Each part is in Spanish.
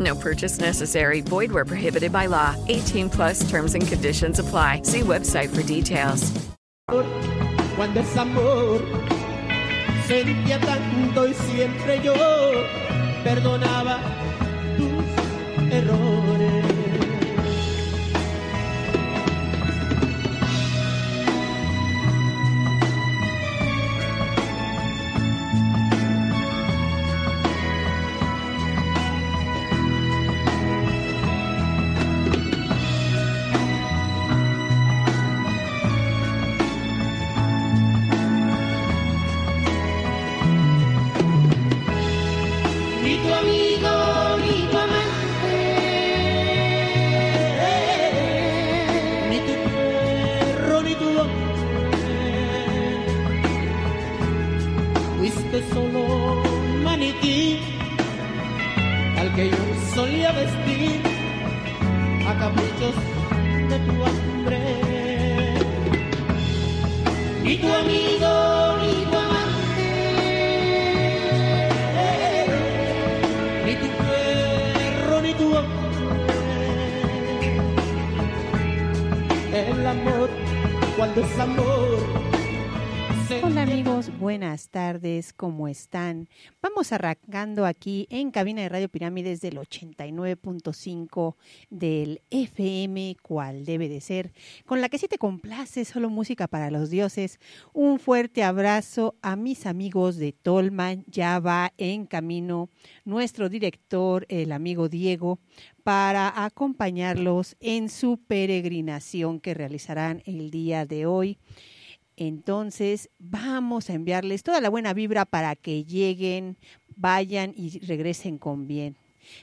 No purchase necessary. Void where prohibited by law. 18 plus terms and conditions apply. See website for details. Cuando es amor, sentía tanto y siempre yo perdonaba tus errores. Están? Vamos arrancando aquí en cabina de Radio Pirámides del 89.5 del FM, cual debe de ser, con la que sí te complace, solo música para los dioses. Un fuerte abrazo a mis amigos de Tolman, ya va en camino nuestro director, el amigo Diego, para acompañarlos en su peregrinación que realizarán el día de hoy. Entonces, vamos a enviarles toda la buena vibra para que lleguen, vayan y regresen con bien.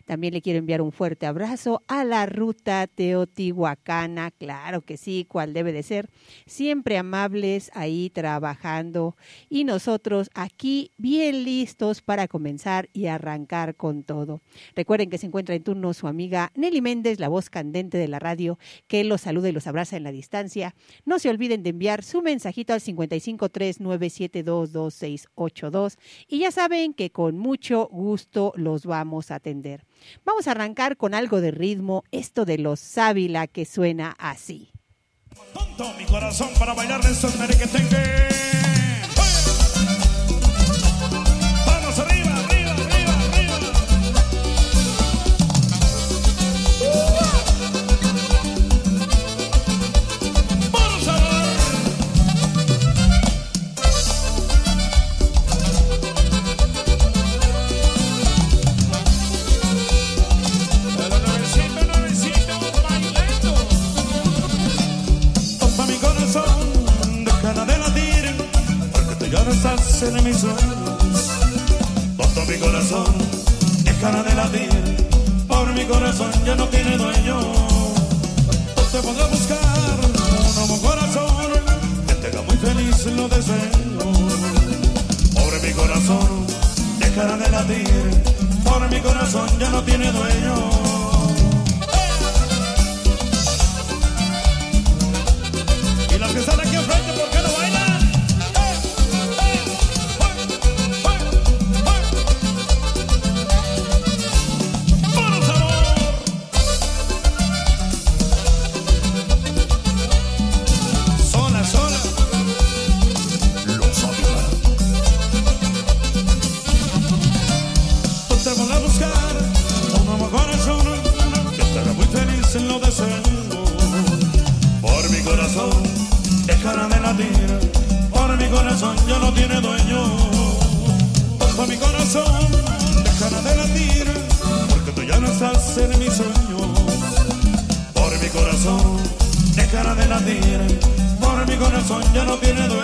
También le quiero enviar un fuerte abrazo a la ruta Teotihuacana, claro que sí, cual debe de ser, siempre amables ahí trabajando y nosotros aquí bien listos para comenzar y arrancar con todo. Recuerden que se encuentra en turno su amiga Nelly Méndez, la voz candente de la radio, que los saluda y los abraza en la distancia. No se olviden de enviar su mensajito al 5539722682 y ya saben que con mucho gusto los vamos a atender. Vamos a arrancar con algo de ritmo, esto de los sábila que suena así. Tonto mi corazón para estás en mis sueños. Tonta mi corazón, déjala de latir, por mi corazón ya no tiene dueño. No te pongas a buscar un nuevo corazón, que te haga muy feliz lo deseo. Pobre mi corazón, déjala de latir, por mi corazón ya no tiene dueño. Y los que están aquí enfrente, enloquece el mundo. Por mi corazón dejará de latir, por mi corazón ya no tiene dueño. Por mi corazón dejará de latir, porque tú ya no estás en mi sueño. Por mi corazón dejará de latir, por mi corazón ya no tiene dueño.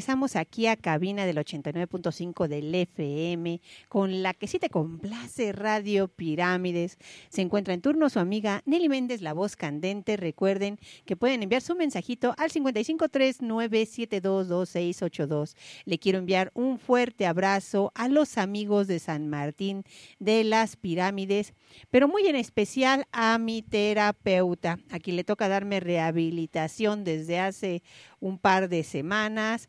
Regresamos aquí a cabina del 89.5 del FM con la que sí te complace Radio Pirámides. Se encuentra en turno su amiga Nelly Méndez, la voz candente. Recuerden que pueden enviar su mensajito al 5539722682. Le quiero enviar un fuerte abrazo a los amigos de San Martín de las Pirámides, pero muy en especial a mi terapeuta. Aquí le toca darme rehabilitación desde hace un par de semanas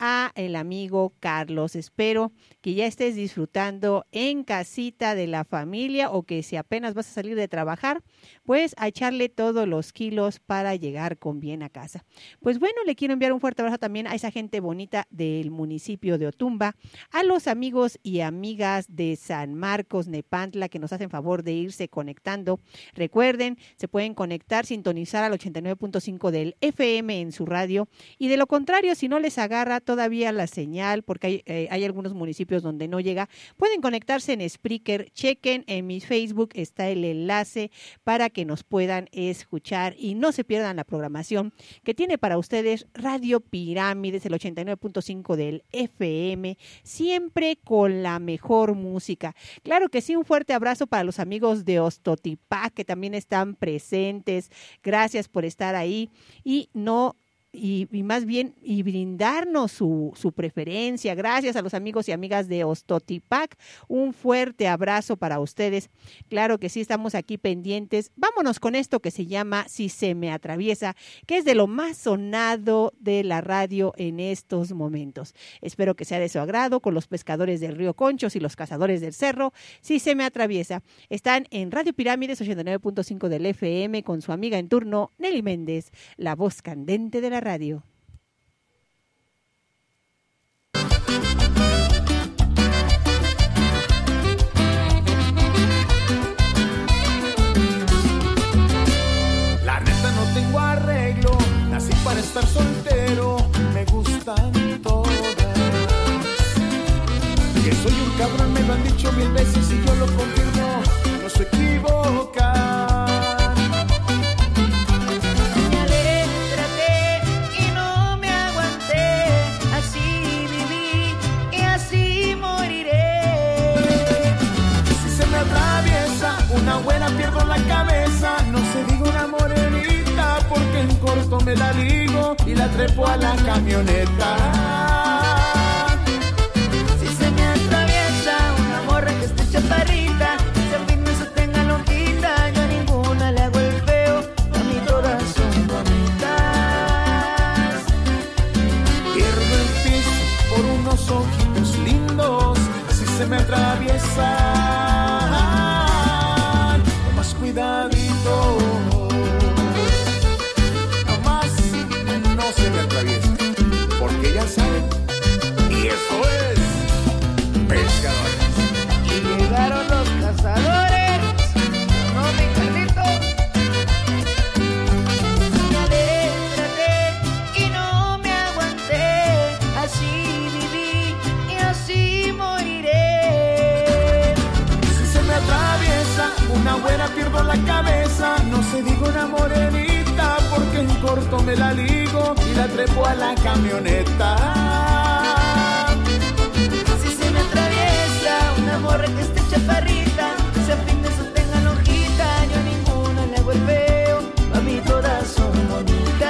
a el amigo Carlos. Espero que ya estés disfrutando en casita de la familia o que si apenas vas a salir de trabajar, pues a echarle todos los kilos para llegar con bien a casa. Pues bueno, le quiero enviar un fuerte abrazo también a esa gente bonita del municipio de Otumba, a los amigos y amigas de San Marcos, Nepantla, que nos hacen favor de irse conectando. Recuerden, se pueden conectar, sintonizar al 89.5 del FM en su radio y de lo contrario, si no les agarra todavía la señal, porque hay, eh, hay algunos municipios donde no llega, pueden conectarse en Spreaker, chequen en mi Facebook, está el enlace para que nos puedan escuchar y no se pierdan la programación que tiene para ustedes Radio Pirámides, el 89.5 del FM, siempre con la mejor música. Claro que sí, un fuerte abrazo para los amigos de Ostotipac que también están presentes. Gracias por estar ahí y no y, más bien y brindarnos su, su, preferencia. Gracias a los amigos y amigas de Ostotipac. Un fuerte abrazo para ustedes. Claro que sí, estamos aquí pendientes. Vámonos con esto que se llama Si se me atraviesa, que es de lo más sonado de la radio en estos momentos. Espero que sea de su agrado con los pescadores del río Conchos y los cazadores del cerro. Si se me atraviesa, están en Radio Pirámides 89.5 del FM con su amiga en turno, Nelly Méndez, la voz candente de la radio. La neta no tengo arreglo, nací para estar soltero, me gustan todas. Que soy un cabrón me lo han dicho mil veces y yo lo confirmo, manera pierdo la cabeza. No se diga una morenita porque en corto me la digo y la trepo a la camioneta. Me la ligo y la trepo a la camioneta. Si se me atraviesa una morra que esté chaparrita, si a fin de eso tenga lonjita, yo a ninguna le hago el feo, a mí todas son bonitas.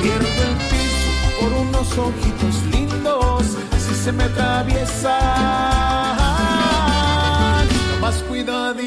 Pierdo el piso por unos ojitos lindos, si se me atraviesa, más cuidadito.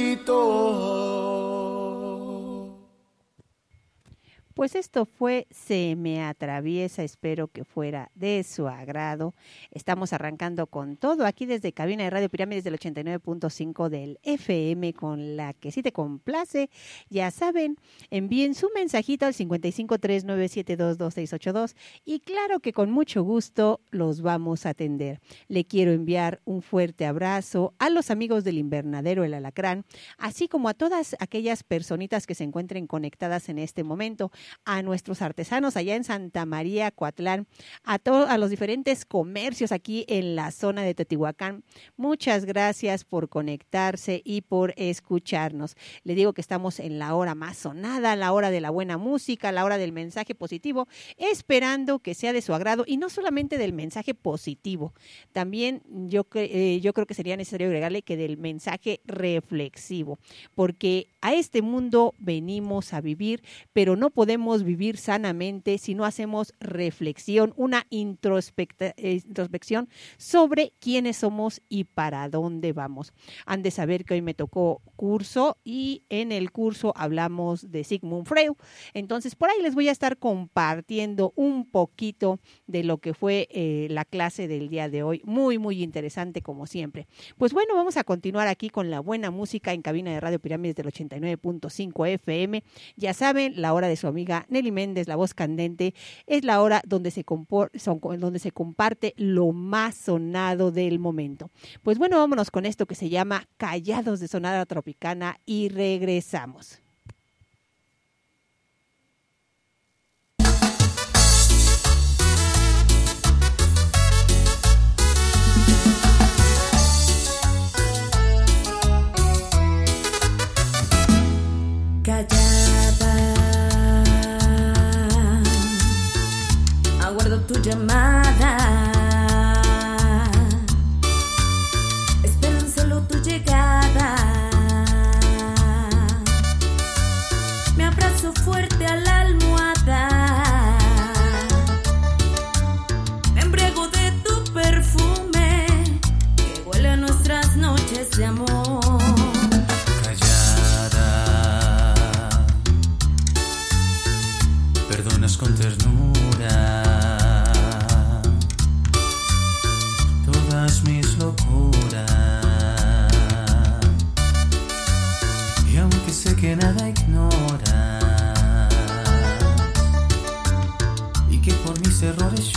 Pues esto fue Se me atraviesa, espero que fuera de su agrado. Estamos arrancando con todo aquí desde Cabina de Radio Pirámides del 89.5 del FM con la que si te complace, ya saben, envíen su mensajito al 5539722682 y claro que con mucho gusto los vamos a atender. Le quiero enviar un fuerte abrazo a los amigos del invernadero El Alacrán, así como a todas aquellas personitas que se encuentren conectadas en este momento a nuestros artesanos allá en Santa María, Coatlán, a, to- a los diferentes comercios aquí en la zona de Teotihuacán. Muchas gracias por conectarse y por escucharnos. Le digo que estamos en la hora más sonada, la hora de la buena música, la hora del mensaje positivo, esperando que sea de su agrado y no solamente del mensaje positivo, también yo, eh, yo creo que sería necesario agregarle que del mensaje reflexivo, porque a este mundo venimos a vivir, pero no podemos vivir sanamente si no hacemos reflexión, una eh, introspección sobre quiénes somos y para dónde vamos. Han de saber que hoy me tocó curso y en el curso hablamos de Sigmund Freud. Entonces, por ahí les voy a estar compartiendo un poquito de lo que fue eh, la clase del día de hoy. Muy, muy interesante como siempre. Pues bueno, vamos a continuar aquí con la buena música en cabina de Radio Pirámides del 89.5 FM. Ya saben, la hora de su amiga Nelly Méndez, la voz candente, es la hora donde se, son- donde se comparte lo más sonado del momento. Pues bueno, vámonos con esto que se llama Callados de Sonada Tropicana y regresamos. Aguardo tu errores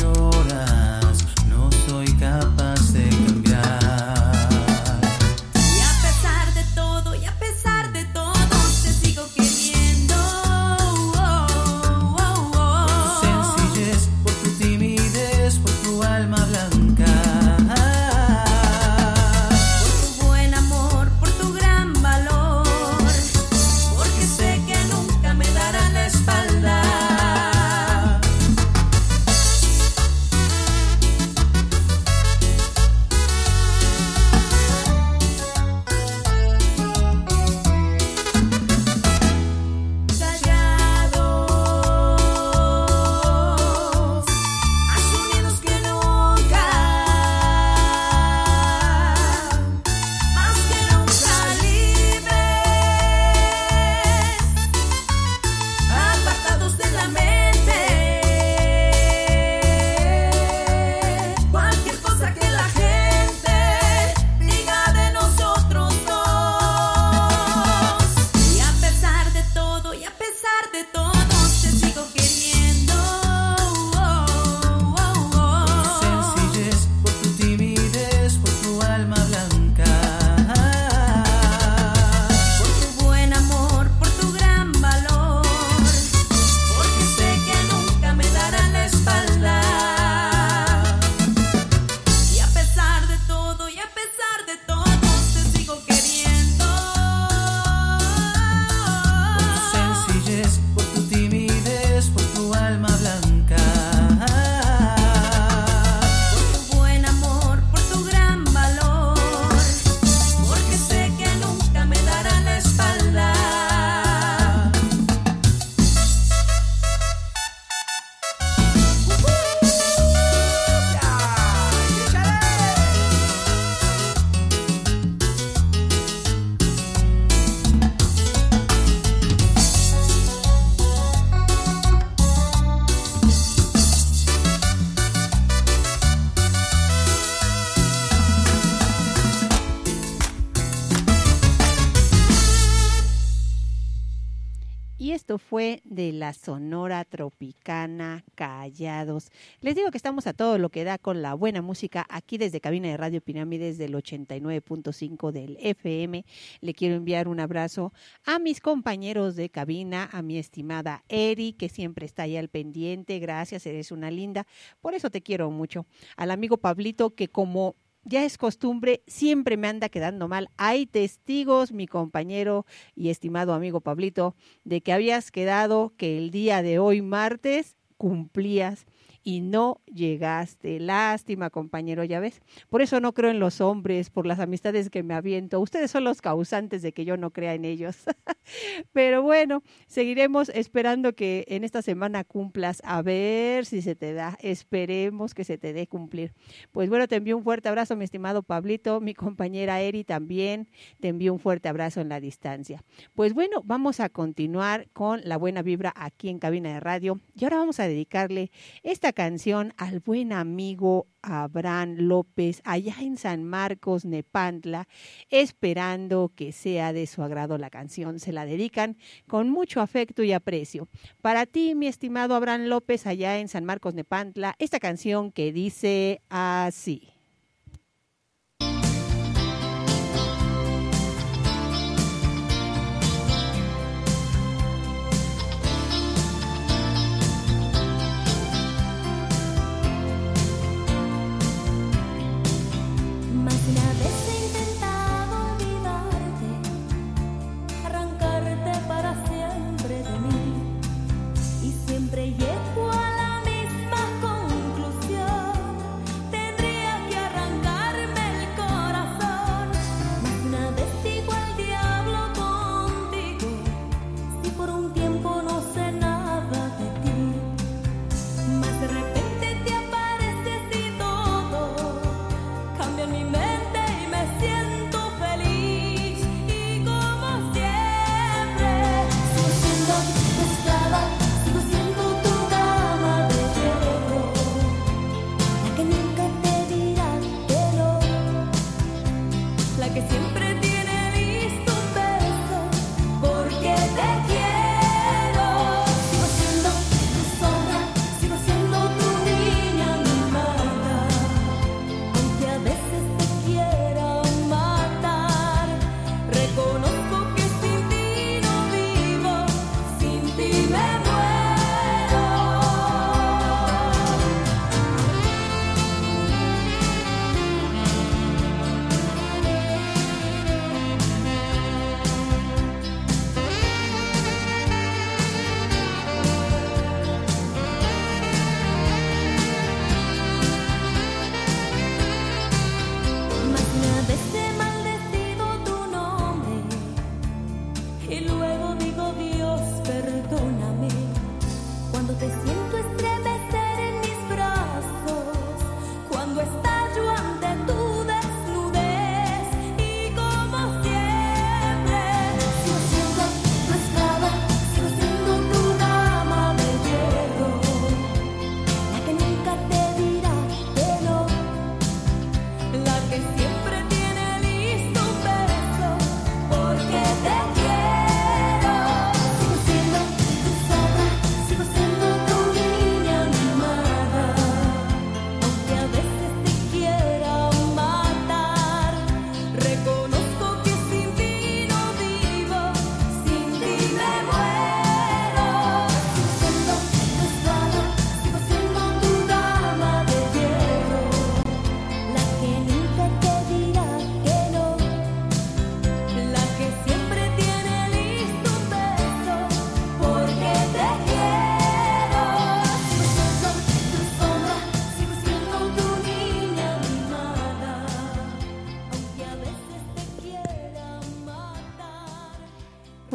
Sonora Tropicana Callados. Les digo que estamos a todo lo que da con la buena música aquí desde Cabina de Radio Pirámides del 89.5 del FM. Le quiero enviar un abrazo a mis compañeros de cabina, a mi estimada Eri, que siempre está ahí al pendiente. Gracias, eres una linda. Por eso te quiero mucho. Al amigo Pablito, que como ya es costumbre, siempre me anda quedando mal. Hay testigos, mi compañero y estimado amigo Pablito, de que habías quedado que el día de hoy, martes, cumplías y no llegaste. Lástima, compañero, ya ves. Por eso no creo en los hombres, por las amistades que me aviento. Ustedes son los causantes de que yo no crea en ellos. Pero bueno, seguiremos esperando que en esta semana cumplas. A ver si se te da. Esperemos que se te dé cumplir. Pues bueno, te envío un fuerte abrazo, mi estimado Pablito, mi compañera Eri también. Te envío un fuerte abrazo en la distancia. Pues bueno, vamos a continuar con la buena vibra aquí en Cabina de Radio. Y ahora vamos a dedicarle esta canción al buen amigo Abraham López allá en San Marcos, Nepantla, esperando que sea de su agrado la canción. Se la dedican con mucho afecto y aprecio. Para ti, mi estimado Abraham López, allá en San Marcos, Nepantla, esta canción que dice así.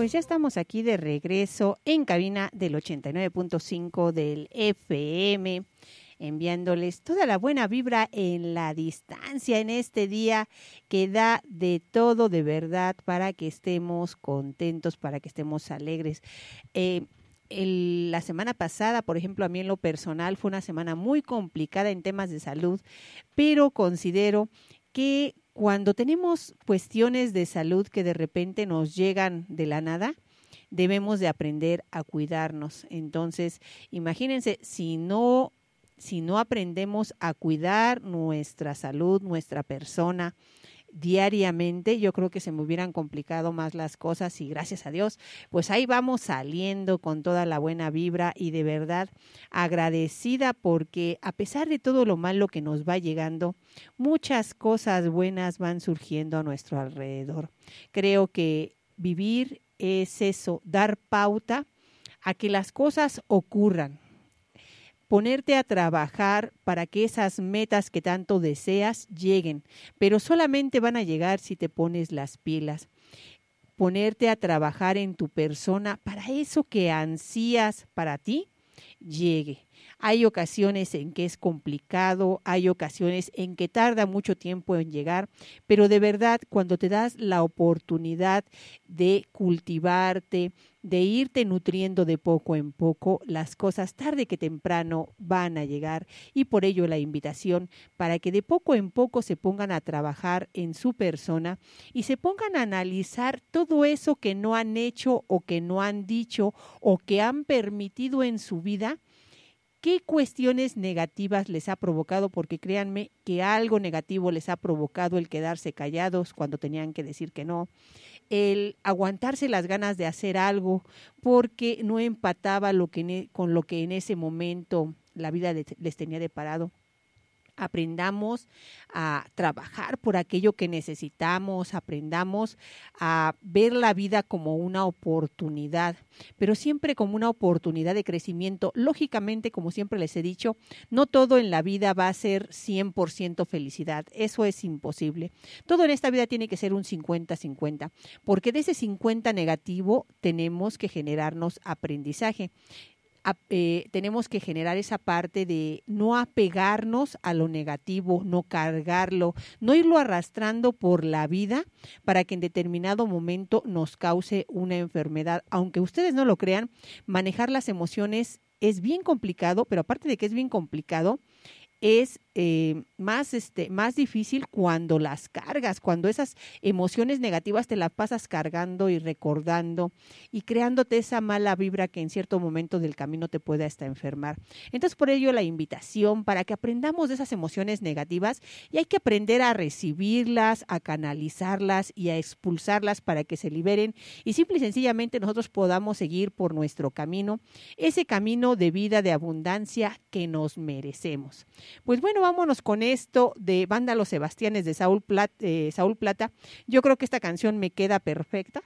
Pues ya estamos aquí de regreso en cabina del 89.5 del FM, enviándoles toda la buena vibra en la distancia en este día que da de todo de verdad para que estemos contentos, para que estemos alegres. Eh, la semana pasada, por ejemplo, a mí en lo personal fue una semana muy complicada en temas de salud, pero considero que cuando tenemos cuestiones de salud que de repente nos llegan de la nada, debemos de aprender a cuidarnos. Entonces, imagínense, si no, si no aprendemos a cuidar nuestra salud, nuestra persona, diariamente, yo creo que se me hubieran complicado más las cosas y gracias a Dios, pues ahí vamos saliendo con toda la buena vibra y de verdad agradecida porque a pesar de todo lo malo que nos va llegando, muchas cosas buenas van surgiendo a nuestro alrededor. Creo que vivir es eso, dar pauta a que las cosas ocurran, ponerte a trabajar para que esas metas que tanto deseas lleguen, pero solamente van a llegar si te pones las pilas. Ponerte a trabajar en tu persona para eso que ansías para ti llegue. Hay ocasiones en que es complicado, hay ocasiones en que tarda mucho tiempo en llegar, pero de verdad cuando te das la oportunidad de cultivarte, de irte nutriendo de poco en poco, las cosas tarde que temprano van a llegar. Y por ello la invitación para que de poco en poco se pongan a trabajar en su persona y se pongan a analizar todo eso que no han hecho o que no han dicho o que han permitido en su vida qué cuestiones negativas les ha provocado, porque créanme que algo negativo les ha provocado el quedarse callados cuando tenían que decir que no, el aguantarse las ganas de hacer algo porque no empataba lo que e, con lo que en ese momento la vida les tenía deparado aprendamos a trabajar por aquello que necesitamos, aprendamos a ver la vida como una oportunidad, pero siempre como una oportunidad de crecimiento. Lógicamente, como siempre les he dicho, no todo en la vida va a ser 100% felicidad, eso es imposible. Todo en esta vida tiene que ser un 50-50, porque de ese 50 negativo tenemos que generarnos aprendizaje. Eh, tenemos que generar esa parte de no apegarnos a lo negativo, no cargarlo, no irlo arrastrando por la vida para que en determinado momento nos cause una enfermedad. Aunque ustedes no lo crean, manejar las emociones es bien complicado, pero aparte de que es bien complicado, es eh, más, este, más difícil cuando las cargas, cuando esas emociones negativas te las pasas cargando y recordando y creándote esa mala vibra que en cierto momento del camino te puede hasta enfermar. Entonces, por ello la invitación para que aprendamos de esas emociones negativas y hay que aprender a recibirlas, a canalizarlas y a expulsarlas para que se liberen y simple y sencillamente nosotros podamos seguir por nuestro camino, ese camino de vida, de abundancia que nos merecemos. Pues bueno, vámonos con esto de Banda Los Sebastianes de Saúl eh, Saúl Plata. Yo creo que esta canción me queda perfecta.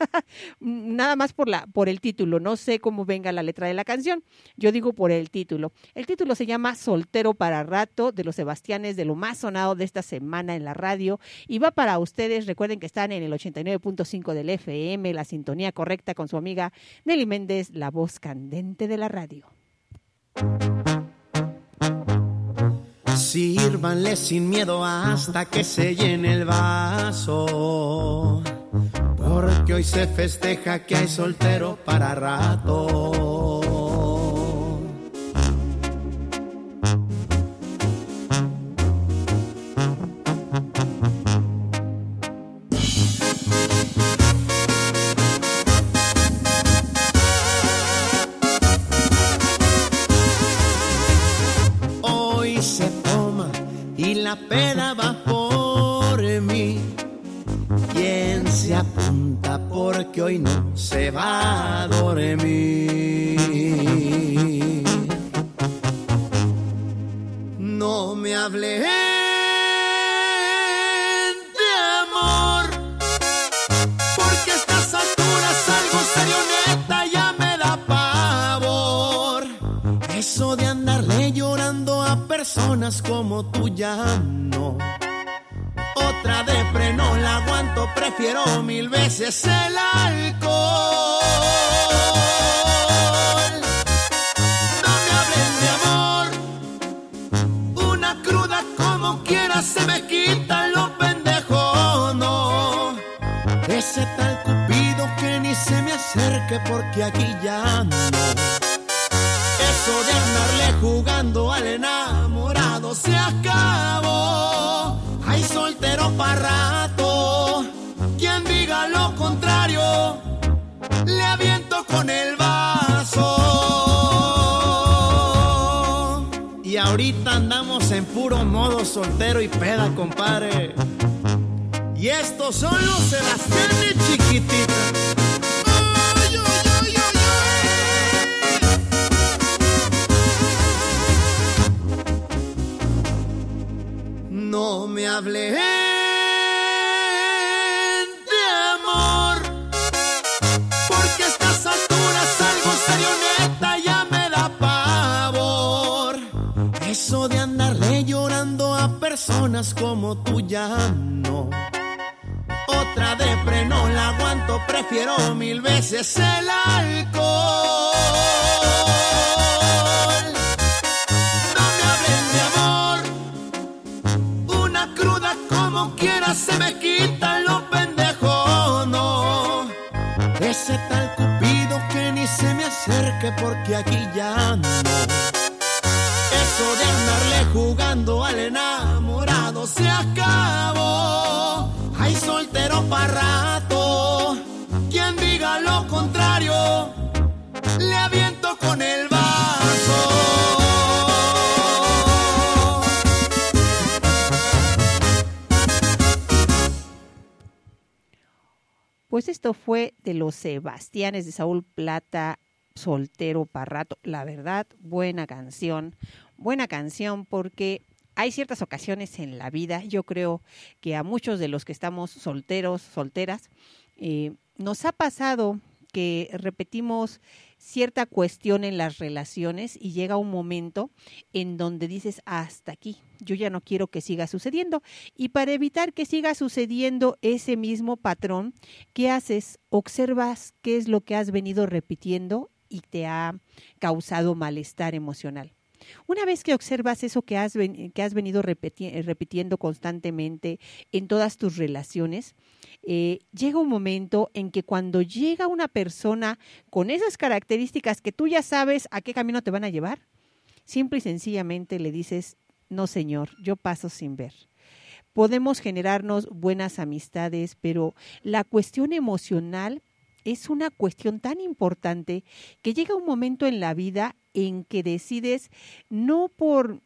Nada más por la por el título, no sé cómo venga la letra de la canción. Yo digo por el título. El título se llama Soltero para rato de los Sebastianes de lo más sonado de esta semana en la radio y va para ustedes. Recuerden que están en el 89.5 del FM, la sintonía correcta con su amiga Nelly Méndez, la voz candente de la radio. Sírvanle sin miedo hasta que se llene el vaso. Porque hoy se festeja que hay soltero para rato. Jugando al enamorado se acabó. Hay soltero para rato. Quien diga lo contrario, le aviento con el vaso. Pues esto fue de los Sebastianes de Saúl Plata, soltero para rato. La verdad, buena canción, buena canción porque hay ciertas ocasiones en la vida, yo creo que a muchos de los que estamos solteros, solteras, eh, nos ha pasado que repetimos cierta cuestión en las relaciones y llega un momento en donde dices, hasta aquí, yo ya no quiero que siga sucediendo. Y para evitar que siga sucediendo ese mismo patrón, ¿qué haces? Observas qué es lo que has venido repitiendo y te ha causado malestar emocional. Una vez que observas eso que has, que has venido repeti repitiendo constantemente en todas tus relaciones, eh, llega un momento en que cuando llega una persona con esas características que tú ya sabes a qué camino te van a llevar, simple y sencillamente le dices, no señor, yo paso sin ver. Podemos generarnos buenas amistades, pero la cuestión emocional es una cuestión tan importante que llega un momento en la vida en que decides no por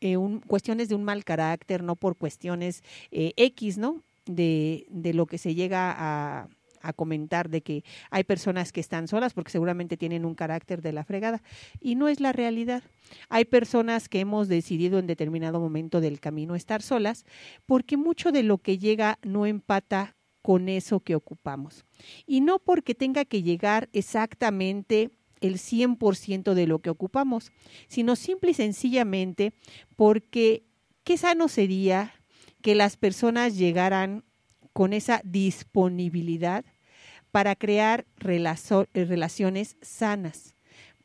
eh, cuestiones de un mal carácter, no por cuestiones eh, X, ¿no? De, de, lo que se llega a, a comentar de que hay personas que están solas porque seguramente tienen un carácter de la fregada y no es la realidad. Hay personas que hemos decidido en determinado momento del camino estar solas porque mucho de lo que llega no empata con eso que ocupamos. Y no porque tenga que llegar exactamente el 100% de lo que ocupamos, sino simple y sencillamente porque qué sano sería que las personas llegaran con esa disponibilidad para crear relaciones sanas,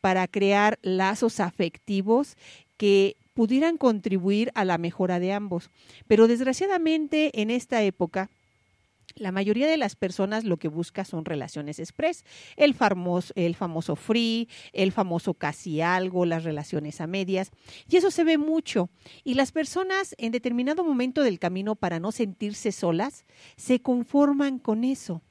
para crear lazos afectivos que pudieran contribuir a la mejora de ambos. Pero desgraciadamente en esta época, la mayoría de las personas lo que busca son relaciones express, el famoso, el famoso free, el famoso casi algo, las relaciones a medias, y eso se ve mucho. Y las personas en determinado momento del camino para no sentirse solas, se conforman con eso.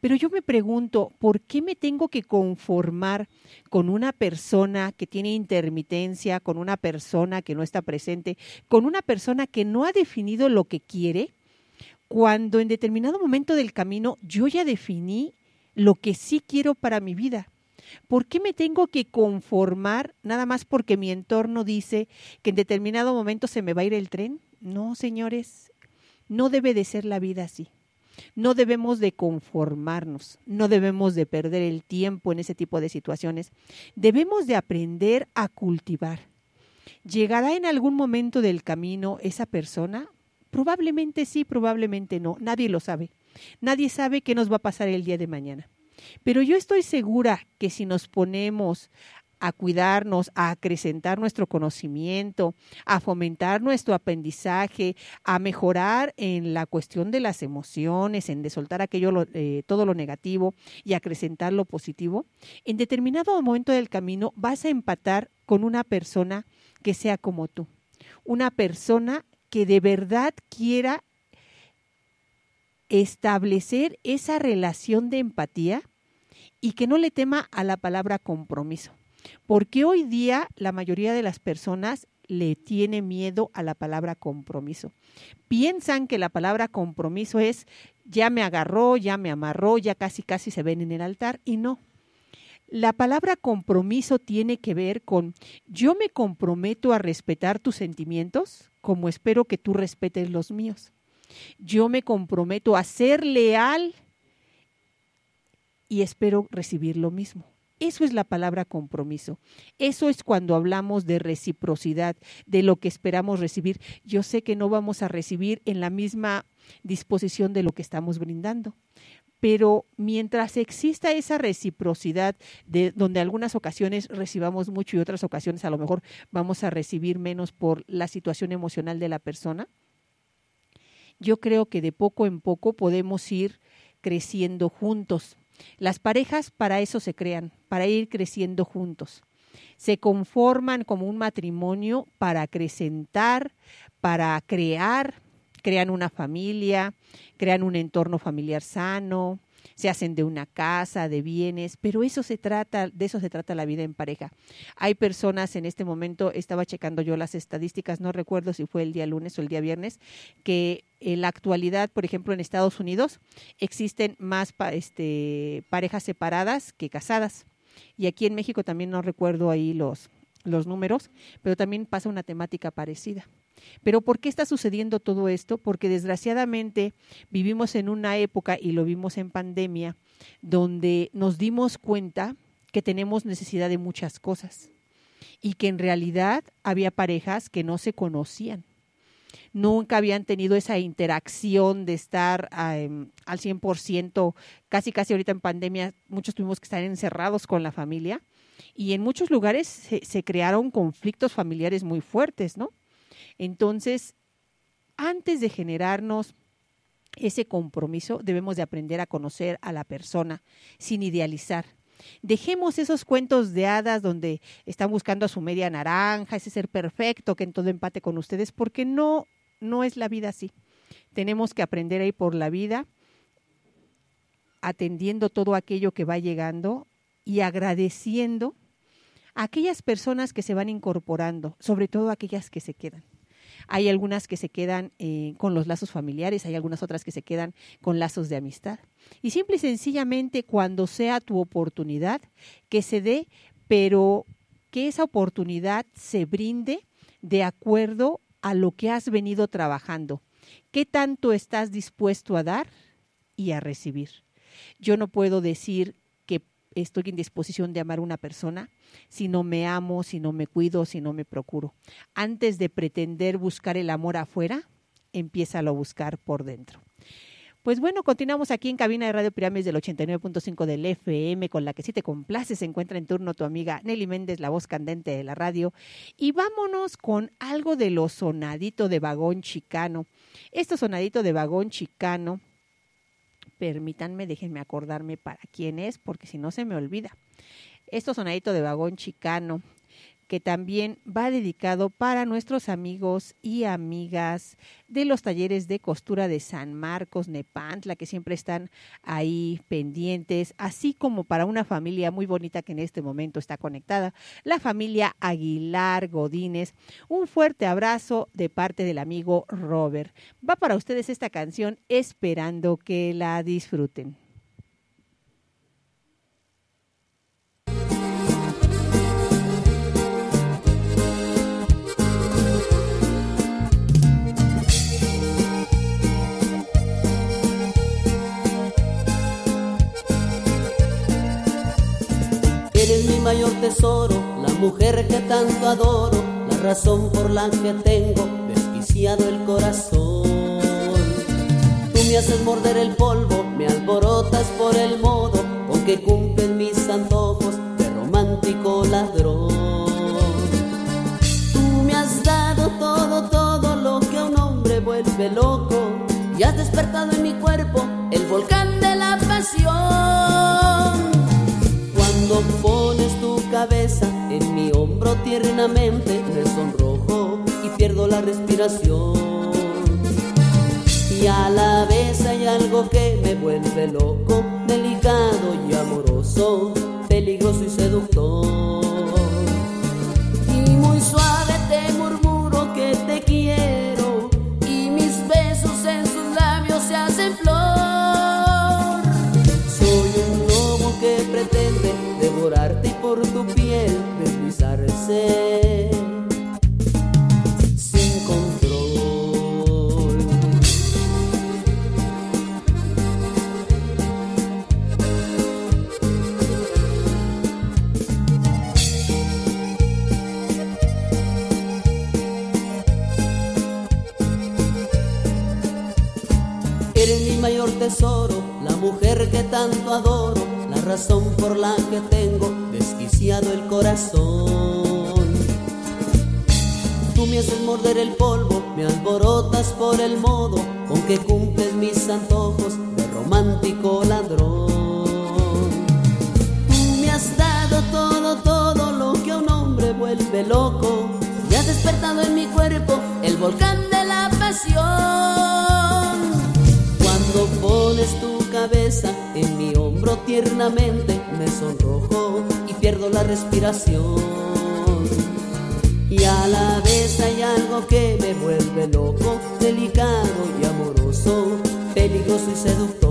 Pero yo me pregunto, ¿por qué me tengo que conformar con una persona que tiene intermitencia, con una persona que no está presente, con una persona que no ha definido lo que quiere? Cuando en determinado momento del camino yo ya definí lo que sí quiero para mi vida. ¿Por qué me tengo que conformar nada más porque mi entorno dice que en determinado momento se me va a ir el tren? No, señores, no debe de ser la vida así. No debemos de conformarnos, no debemos de perder el tiempo en ese tipo de situaciones. Debemos de aprender a cultivar. ¿Llegará en algún momento del camino esa persona? Probablemente sí, probablemente no. Nadie lo sabe. Nadie sabe qué nos va a pasar el día de mañana. Pero yo estoy segura que si nos ponemos a cuidarnos, a acrecentar nuestro conocimiento, a fomentar nuestro aprendizaje, a mejorar en la cuestión de las emociones, en de soltar aquello, eh, todo lo negativo y acrecentar lo positivo, en determinado momento del camino vas a empatar con una persona que sea como tú, una persona que de verdad quiera establecer esa relación de empatía y que no le tema a la palabra compromiso. Porque hoy día la mayoría de las personas le tiene miedo a la palabra compromiso. Piensan que la palabra compromiso es ya me agarró, ya me amarró, ya casi casi se ven en el altar y no. La palabra compromiso tiene que ver con yo me comprometo a respetar tus sentimientos como espero que tú respetes los míos. Yo me comprometo a ser leal y espero recibir lo mismo. Eso es la palabra compromiso. Eso es cuando hablamos de reciprocidad, de lo que esperamos recibir. Yo sé que no vamos a recibir en la misma disposición de lo que estamos brindando. Pero mientras exista esa reciprocidad, de donde algunas ocasiones recibamos mucho y otras ocasiones a lo mejor vamos a recibir menos por la situación emocional de la persona, yo creo que de poco en poco podemos ir creciendo juntos. Las parejas para eso se crean, para ir creciendo juntos. Se conforman como un matrimonio para acrecentar, para crear, crean una familia, crean un entorno familiar sano, se hacen de una casa, de bienes, pero eso se trata, de eso se trata la vida en pareja. Hay personas en este momento, estaba checando yo las estadísticas, no recuerdo si fue el día lunes o el día viernes, que en la actualidad, por ejemplo, en Estados Unidos existen más este, parejas separadas que casadas. Y aquí en México también no recuerdo ahí los, los números, pero también pasa una temática parecida. Pero ¿por qué está sucediendo todo esto? Porque desgraciadamente vivimos en una época, y lo vimos en pandemia, donde nos dimos cuenta que tenemos necesidad de muchas cosas y que en realidad había parejas que no se conocían. Nunca habían tenido esa interacción de estar um, al 100%, casi casi ahorita en pandemia, muchos tuvimos que estar encerrados con la familia y en muchos lugares se, se crearon conflictos familiares muy fuertes, ¿no? Entonces, antes de generarnos ese compromiso, debemos de aprender a conocer a la persona sin idealizar. Dejemos esos cuentos de hadas donde están buscando a su media naranja, ese ser perfecto que en todo empate con ustedes, porque no, no es la vida así. Tenemos que aprender a ir por la vida atendiendo todo aquello que va llegando y agradeciendo a aquellas personas que se van incorporando, sobre todo aquellas que se quedan. Hay algunas que se quedan eh, con los lazos familiares, hay algunas otras que se quedan con lazos de amistad. Y simple y sencillamente cuando sea tu oportunidad, que se dé, pero que esa oportunidad se brinde de acuerdo a lo que has venido trabajando. ¿Qué tanto estás dispuesto a dar y a recibir? Yo no puedo decir estoy en disposición de amar a una persona si no me amo, si no me cuido, si no me procuro. Antes de pretender buscar el amor afuera, empieza a buscar por dentro. Pues bueno, continuamos aquí en cabina de Radio Pirámides del 89.5 del FM, con la que si te complace se encuentra en turno tu amiga Nelly Méndez, la voz candente de la radio. Y vámonos con algo de lo sonadito de vagón chicano. Esto sonadito de vagón chicano permítanme, déjenme acordarme para quién es, porque si no se me olvida. Esto sonadito de vagón chicano, que también va dedicado para nuestros amigos y amigas de los talleres de costura de San Marcos, Nepantla, que siempre están ahí pendientes, así como para una familia muy bonita que en este momento está conectada, la familia Aguilar Godínez. Un fuerte abrazo de parte del amigo Robert. Va para ustedes esta canción esperando que la disfruten. Tesoro, la mujer que tanto adoro, la razón por la que tengo desquiciado el corazón. Tú me haces morder el polvo, me alborotas por el modo con que cumplen mis antojos de romántico ladrón. Tú me has dado todo, todo lo que a un hombre vuelve loco y has despertado en mi cuerpo el volcán de la pasión. Cuando pones cabeza, en mi hombro tiernamente me sonrojo y pierdo la respiración. Y a la vez hay algo que me vuelve loco, delicado y amoroso, peligroso y seductor. Y muy suave te murmuro que te quiero, y mis besos en sus labios se hacen flor. Soy un lobo que pretende devorarte enlace sin control. Eres mi mayor tesoro, la mujer que tanto adoro, razón por la que tengo desquiciado el corazón. Tú me haces morder el polvo, me alborotas por el modo con que cumples mis antojos de romántico ladrón. Tú me has dado todo, todo lo que a un hombre vuelve loco y has despertado en mi cuerpo el volcán de la pasión. Pones tu cabeza en mi hombro tiernamente, me sonrojo y pierdo la respiración. Y a la vez hay algo que me vuelve loco, delicado y amoroso, peligroso y seductor.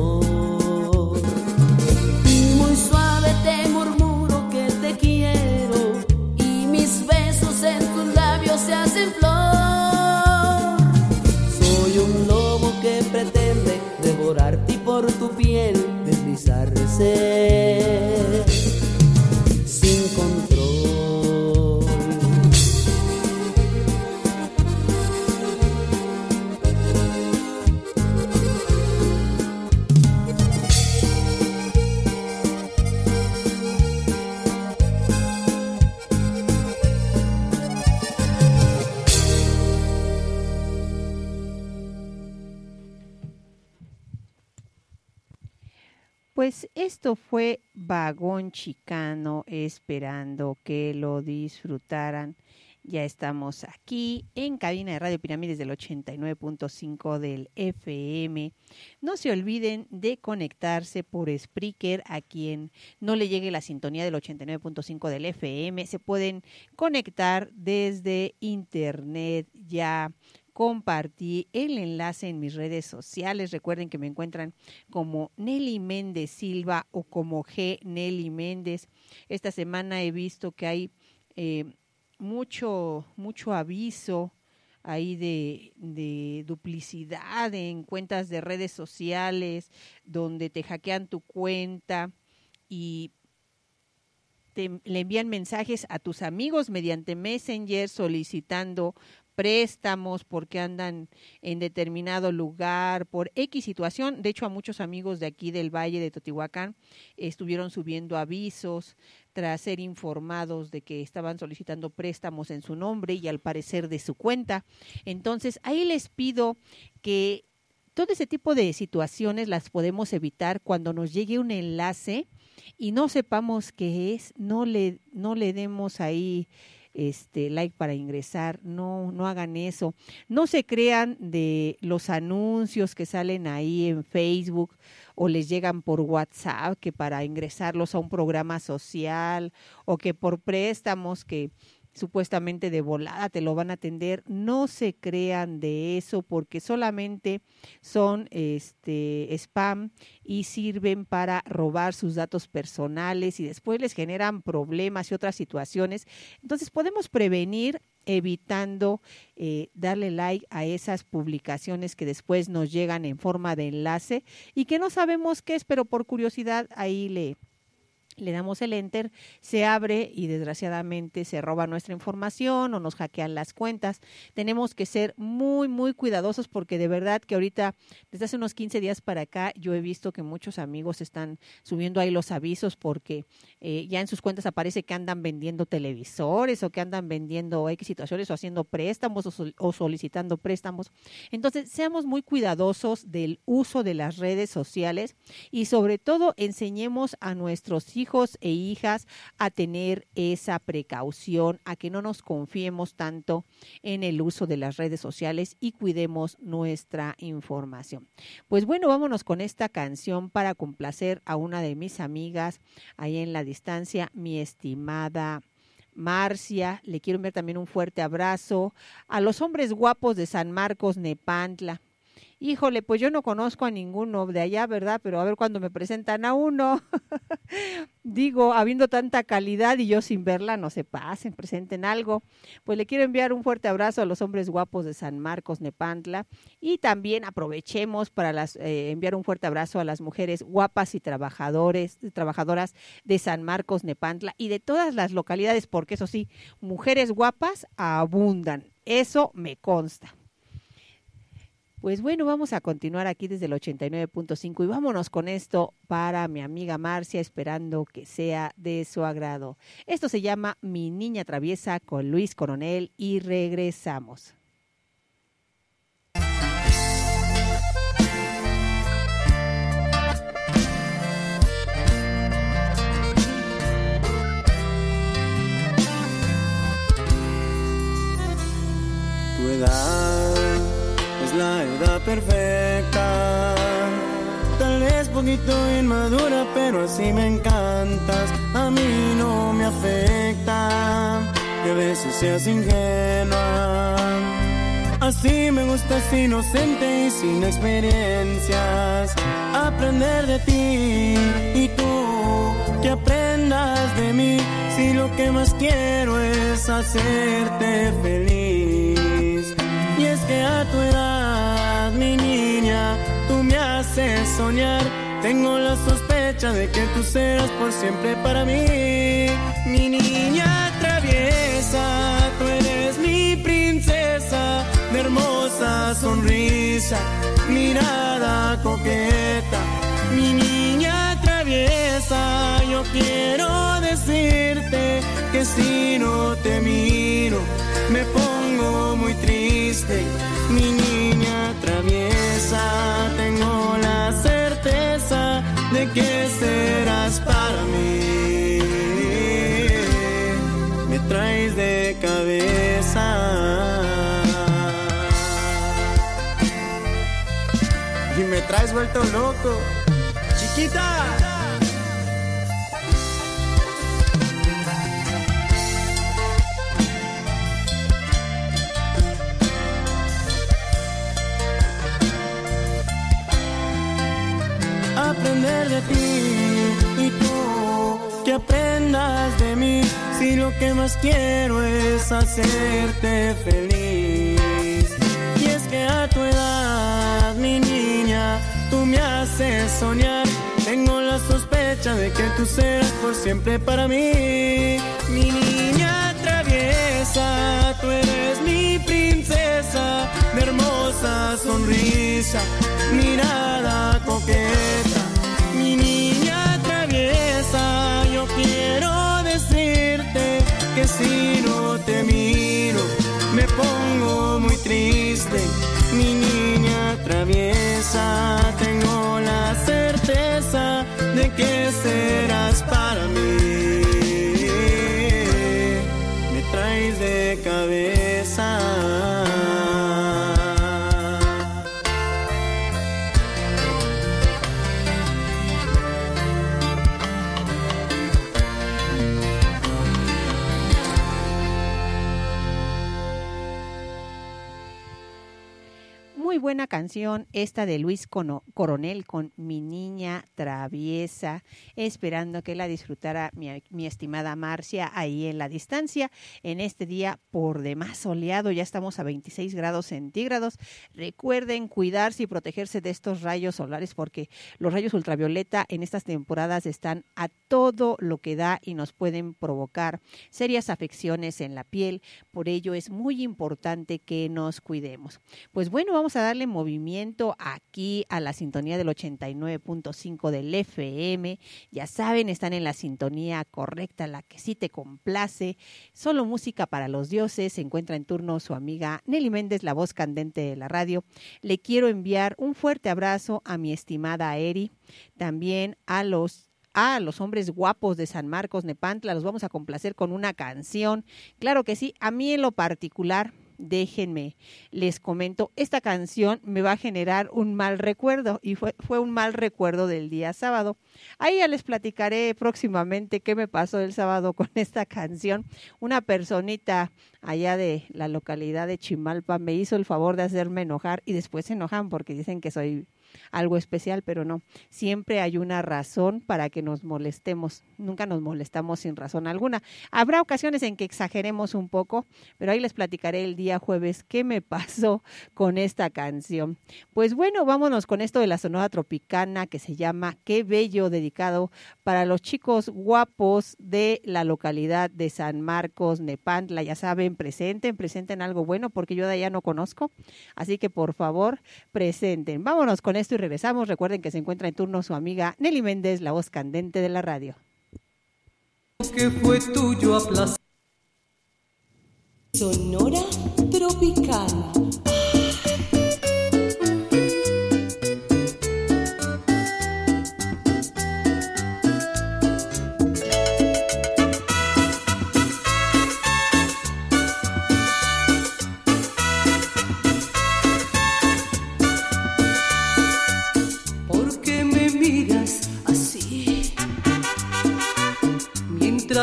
Esto fue Vagón Chicano, esperando que lo disfrutaran. Ya estamos aquí en cabina de Radio Pirámides del 89.5 del FM. No se olviden de conectarse por Spreaker a quien no le llegue la sintonía del 89.5 del FM. Se pueden conectar desde internet ya compartí el enlace en mis redes sociales. Recuerden que me encuentran como Nelly Méndez Silva o como G Nelly Méndez. Esta semana he visto que hay eh, mucho, mucho aviso ahí de, de, duplicidad en cuentas de redes sociales, donde te hackean tu cuenta y te, le envían mensajes a tus amigos mediante Messenger solicitando préstamos, porque andan en determinado lugar, por X situación. De hecho, a muchos amigos de aquí del Valle de Totihuacán estuvieron subiendo avisos tras ser informados de que estaban solicitando préstamos en su nombre y al parecer de su cuenta. Entonces, ahí les pido que todo ese tipo de situaciones las podemos evitar cuando nos llegue un enlace y no sepamos qué es, no le, no le demos ahí este like para ingresar, no, no hagan eso. No se crean de los anuncios que salen ahí en Facebook o les llegan por WhatsApp que para ingresarlos a un programa social o que por préstamos que supuestamente de volada te lo van a atender, no se crean de eso porque solamente son este spam y sirven para robar sus datos personales y después les generan problemas y otras situaciones. Entonces podemos prevenir evitando eh, darle like a esas publicaciones que después nos llegan en forma de enlace y que no sabemos qué es, pero por curiosidad ahí le, le damos el enter, se abre y desgraciadamente se roba nuestra información o nos hackean las cuentas. Tenemos que ser muy, muy cuidadosos porque de verdad que ahorita, desde hace unos 15 días para acá, yo he visto que muchos amigos están subiendo ahí los avisos porque eh, ya en sus cuentas aparece que andan vendiendo televisores o que andan vendiendo X situaciones o haciendo préstamos o, o solicitando préstamos. Entonces, seamos muy cuidadosos del uso de las redes sociales y sobre todo enseñemos a nuestros hijos hijos e hijas a tener esa precaución, a que no nos confiemos tanto en el uso de las redes sociales y cuidemos nuestra información. Pues bueno, vámonos con esta canción para complacer a una de mis amigas ahí en la distancia, mi estimada. Marcia, le quiero enviar también un fuerte abrazo a los hombres guapos de San Marcos, Nepantla, híjole, pues yo no conozco a ninguno de allá, ¿verdad? Pero a ver cuando me presentan a uno. digo, habiendo tanta calidad y yo sin verla, no se pasen, presenten algo. Pues le quiero enviar un fuerte abrazo a los hombres guapos de San Marcos, Nepantla. Y también aprovechemos para las, eh, enviar un fuerte abrazo a las mujeres guapas y trabajadores, trabajadoras de San Marcos, Nepantla y de todas las localidades, porque eso sí, mujeres guapas abundan. Eso me consta. Pues bueno, vamos a continuar aquí desde el 89.5 y vámonos con esto para mi amiga Marcia, esperando que sea de su agrado. Esto se llama Mi Niña Traviesa con Luis Coronel y regresamos. Tu edad la edad perfecta. Tal vez poquito inmadura, pero así me encantas. A mí no me afecta que a veces seas ingenua. Así me gustas inocente y sin experiencias. Aprender de ti y tú que aprendas de mí. Si lo que más quiero es hacerte feliz. Que a tu edad, mi niña, tú me haces soñar. Tengo la sospecha de que tú serás por siempre para mí. Mi niña traviesa, tú eres mi princesa, de hermosa sonrisa, mirada coqueta. Mi niña traviesa, yo quiero decirte que si no te miro, Mi niña traviesa, tengo la certeza de que serás para mí. Me traes de cabeza. Y me traes vuelto loco. Chiquita. Y tú que aprendas de mí si lo que más quiero es hacerte feliz. Y es que a tu edad mi niña tú me haces soñar. Tengo la sospecha de que tú serás por siempre para mí. Mi niña traviesa tú eres mi princesa de hermosa sonrisa mirada coqueta tengo la certeza de que serás para mí. Buena canción esta de Luis Coronel con Mi Niña Traviesa, esperando que la disfrutara mi, mi estimada Marcia ahí en la distancia, en este día por demás soleado, ya estamos a 26 grados centígrados. Recuerden cuidarse y protegerse de estos rayos solares porque los rayos ultravioleta en estas temporadas están a todo lo que da y nos pueden provocar serias afecciones en la piel, por ello es muy importante que nos cuidemos. Pues bueno, vamos a darle movimiento aquí a la sintonía del 89.5 del FM. Ya saben, están en la sintonía correcta, la que sí te complace. Solo música para los dioses. Se encuentra en turno su amiga Nelly Méndez, la voz candente de la radio. Le quiero enviar un fuerte abrazo a mi estimada Eri, también a los a los hombres guapos de San Marcos, Nepantla, los vamos a complacer con una canción. Claro que sí, a mí en lo particular déjenme, les comento, esta canción me va a generar un mal recuerdo y fue, fue un mal recuerdo del día sábado. Ahí ya les platicaré próximamente qué me pasó el sábado con esta canción. Una personita allá de la localidad de Chimalpa me hizo el favor de hacerme enojar y después se enojan porque dicen que soy algo especial, pero no, siempre hay una razón para que nos molestemos, nunca nos molestamos sin razón alguna. Habrá ocasiones en que exageremos un poco, pero ahí les platicaré el día jueves qué me pasó con esta canción. Pues bueno, vámonos con esto de la Sonora Tropicana que se llama Qué Bello, dedicado para los chicos guapos de la localidad de San Marcos, Nepantla. Ya saben, presenten, presenten algo bueno porque yo de allá no conozco. Así que por favor, presenten. Vámonos con esto y regresamos. Recuerden que se encuentra en turno su amiga Nelly Méndez, la voz candente de la radio. que fue tuyo a placer. Sonora Tropicana.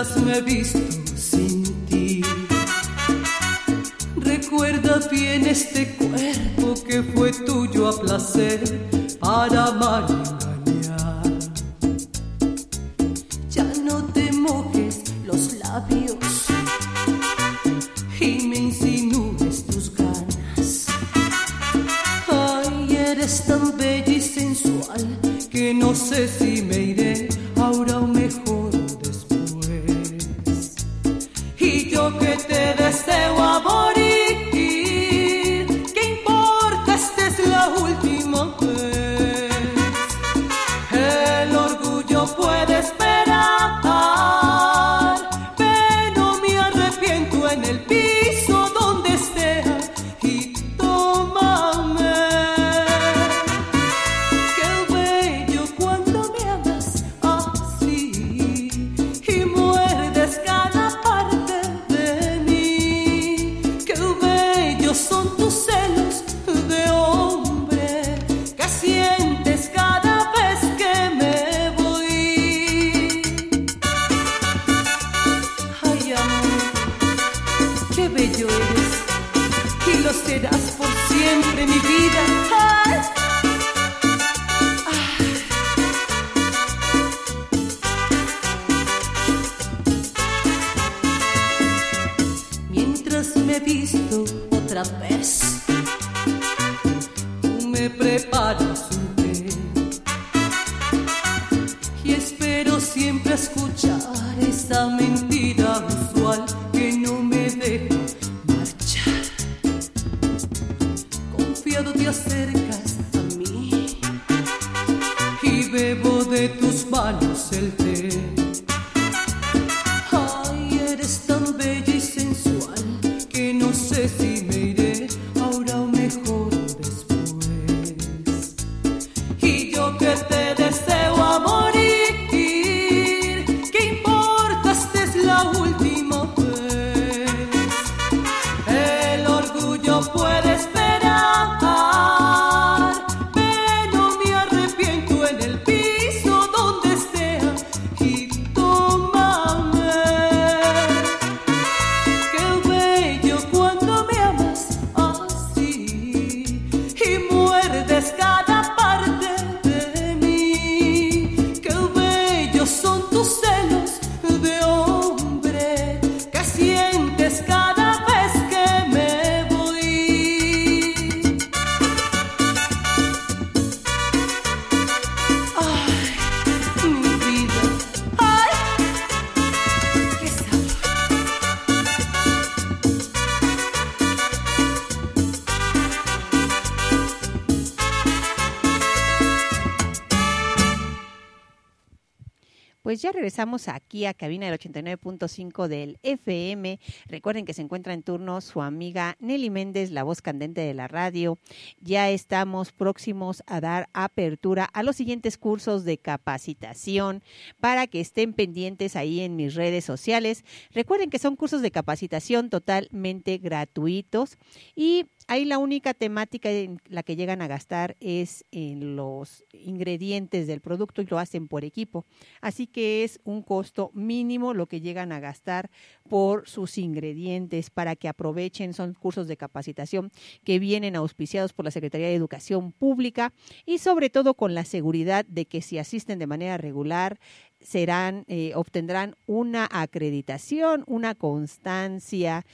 Me he visto sin ti. Recuerda bien este cuerpo que fue tuyo a placer para amar y engañar. Ya no te mojes los labios y me insinúes tus ganas. Ay, eres tan bella y sensual que no sé si me regresamos aquí a cabina del 89.5 del FM. Recuerden que se encuentra en turno su amiga Nelly Méndez, la voz candente de la radio. Ya estamos próximos a dar apertura a los siguientes cursos de capacitación para que estén pendientes ahí en mis redes sociales. Recuerden que son cursos de capacitación totalmente gratuitos y Ahí la única temática en la que llegan a gastar es en los ingredientes del producto y lo hacen por equipo. Así que es un costo mínimo lo que llegan a gastar por sus ingredientes para que aprovechen. Son cursos de capacitación que vienen auspiciados por la Secretaría de Educación Pública y sobre todo con la seguridad de que si asisten de manera regular serán eh, obtendrán una acreditación, una constancia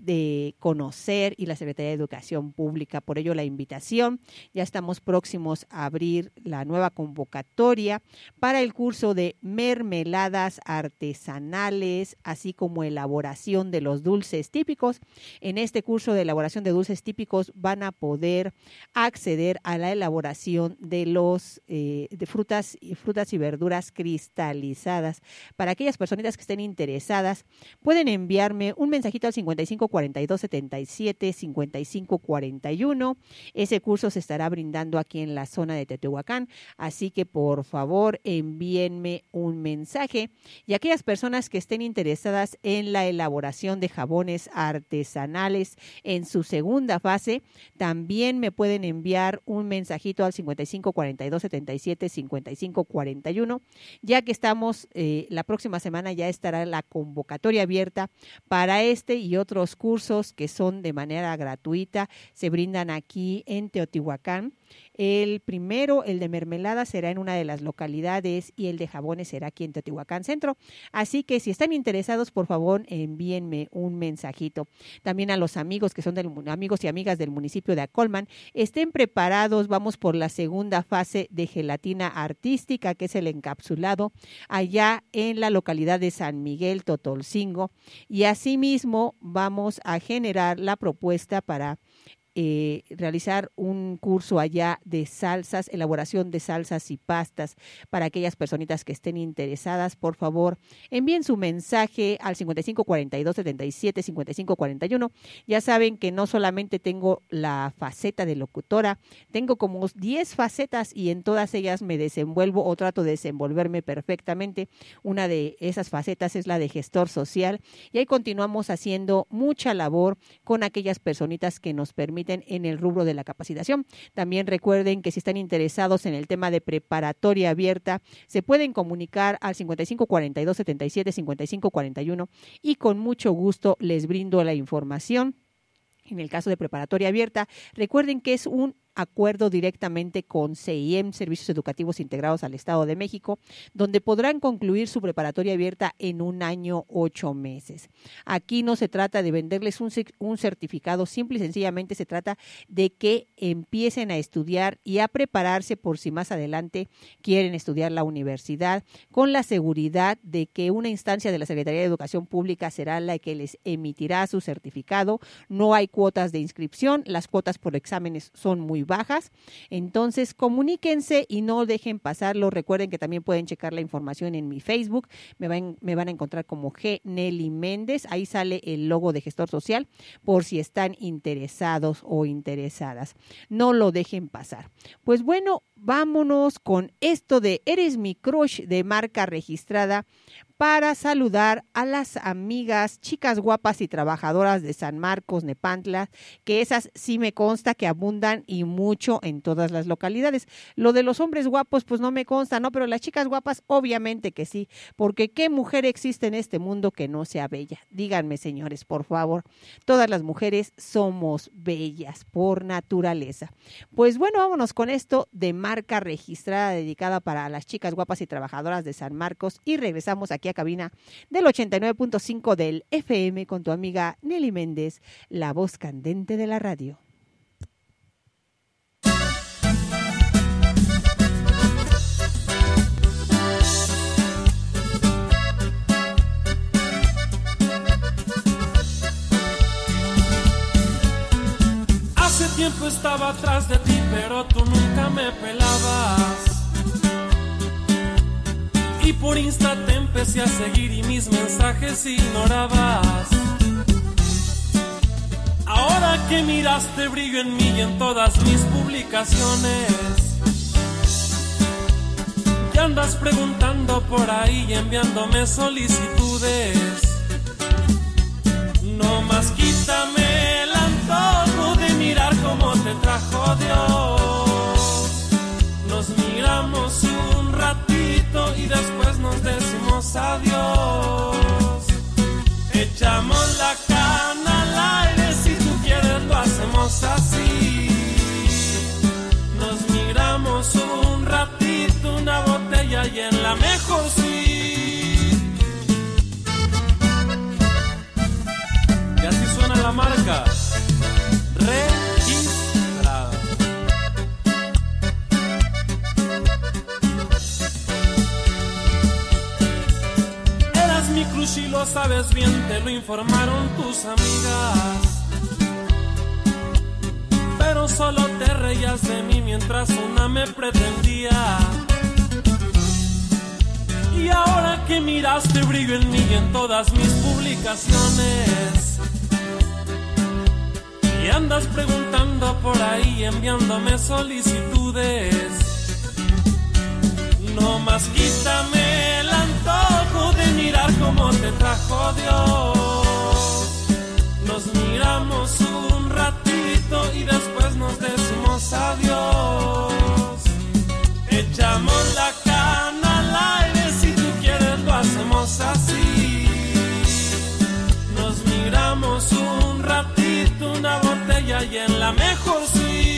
de conocer y la Secretaría de Educación Pública. Por ello, la invitación. Ya estamos próximos a abrir la nueva convocatoria para el curso de mermeladas artesanales, así como elaboración de los dulces típicos. En este curso de elaboración de dulces típicos van a poder acceder a la elaboración de los eh, de frutas y frutas y verduras cristalizadas. Para aquellas personitas que estén interesadas, pueden enviarme un mensajito al 55 42 77 55 41. Ese curso se estará brindando aquí en la zona de Teotihuacán, así que por favor envíenme un mensaje. Y aquellas personas que estén interesadas en la elaboración de jabones artesanales en su segunda fase, también me pueden enviar un mensajito al 55 42 77 55 41, ya que estamos eh, la próxima semana ya estará la convocatoria abierta para este y otros cursos que son de manera gratuita, se brindan aquí en Teotihuacán. El primero, el de mermelada, será en una de las localidades y el de jabones será aquí en Teotihuacán Centro. Así que si están interesados, por favor, envíenme un mensajito. También a los amigos que son amigos y amigas del municipio de Acolman, estén preparados. Vamos por la segunda fase de gelatina artística, que es el encapsulado, allá en la localidad de San Miguel Totolcingo. Y asimismo, vamos a generar la propuesta para eh, realizar un curso allá de salsas, elaboración de salsas y pastas para aquellas personitas que estén interesadas, por favor, envíen su mensaje al 55 42 77 55 41. Ya saben que no solamente tengo la faceta de locutora, tengo como 10 facetas y en todas ellas me desenvuelvo o trato de desenvolverme perfectamente. Una de esas facetas es la de gestor social y ahí continuamos haciendo mucha labor con aquellas personitas que nos permiten en el rubro de la capacitación. También recuerden que si están interesados en el tema de preparatoria abierta, se pueden comunicar al 55 42 77 55 41 y con mucho gusto les brindo la información. En el caso de preparatoria abierta, recuerden que es un acuerdo directamente con CIEM, Servicios Educativos Integrados al Estado de México, donde podrán concluir su preparatoria abierta en un año ocho meses. Aquí no se trata de venderles un, un certificado, simple y sencillamente se trata de que empiecen a estudiar y a prepararse por si más adelante quieren estudiar la universidad, con la seguridad de que una instancia de la Secretaría de Educación Pública será la que les emitirá su certificado. No hay cuotas de inscripción, las cuotas por exámenes son muy bajas. Entonces, comuníquense y no dejen pasarlo. Recuerden que también pueden checar la información en mi Facebook. Me van, me van a encontrar como G. Nelly Méndez. Ahí sale el logo de gestor social por si están interesados o interesadas. No lo dejen pasar. Pues bueno, vámonos con esto de Eres mi crush de marca registrada para saludar a las amigas, chicas guapas y trabajadoras de San Marcos, Nepantla, que esas sí me consta que abundan y mucho en todas las localidades. Lo de los hombres guapos, pues no me consta, ¿no? Pero las chicas guapas, obviamente que sí, porque ¿qué mujer existe en este mundo que no sea bella? Díganme, señores, por favor. Todas las mujeres somos bellas por naturaleza. Pues bueno, vámonos con esto de marca registrada dedicada para las chicas guapas y trabajadoras de San Marcos y regresamos aquí cabina del 89.5 del FM con tu amiga Nelly Méndez, la voz candente de la radio. Hace tiempo estaba atrás de ti, tú nunca me pelabas y por Insta te empecé a seguir y mis mensajes ignorabas. Ahora que miraste brillo en mí y en todas mis publicaciones. Ya andas preguntando por ahí y enviándome solicitudes. No más quítame el antojo de mirar trajo Dios. Y después nos decimos adiós. Echamos la cana al aire, si tú quieres lo hacemos así. Nos miramos un ratito, una botella y en la mejor suite. Y así suena la marca. Lo sabes bien, te lo informaron tus amigas. Pero solo te reías de mí mientras una me pretendía. Y ahora que miraste brillo en mí y en todas mis publicaciones. Y andas preguntando por ahí, enviándome solicitudes. No más quítame mirar cómo te trajo Dios. Nos miramos un ratito y después nos decimos adiós. Echamos la cana al aire, si tú quieres lo hacemos así. Nos miramos un ratito, una botella y en la mejor suite.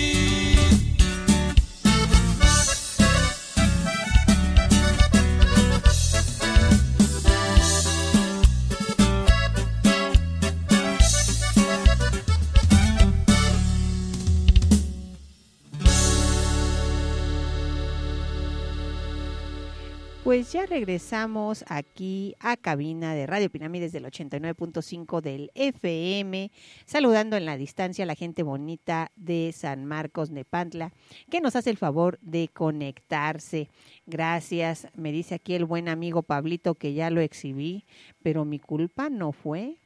Pues ya regresamos aquí a cabina de Radio Pirámides del 89.5 del FM, saludando en la distancia a la gente bonita de San Marcos, Nepantla, que nos hace el favor de conectarse. Gracias, me dice aquí el buen amigo Pablito que ya lo exhibí, pero mi culpa no fue.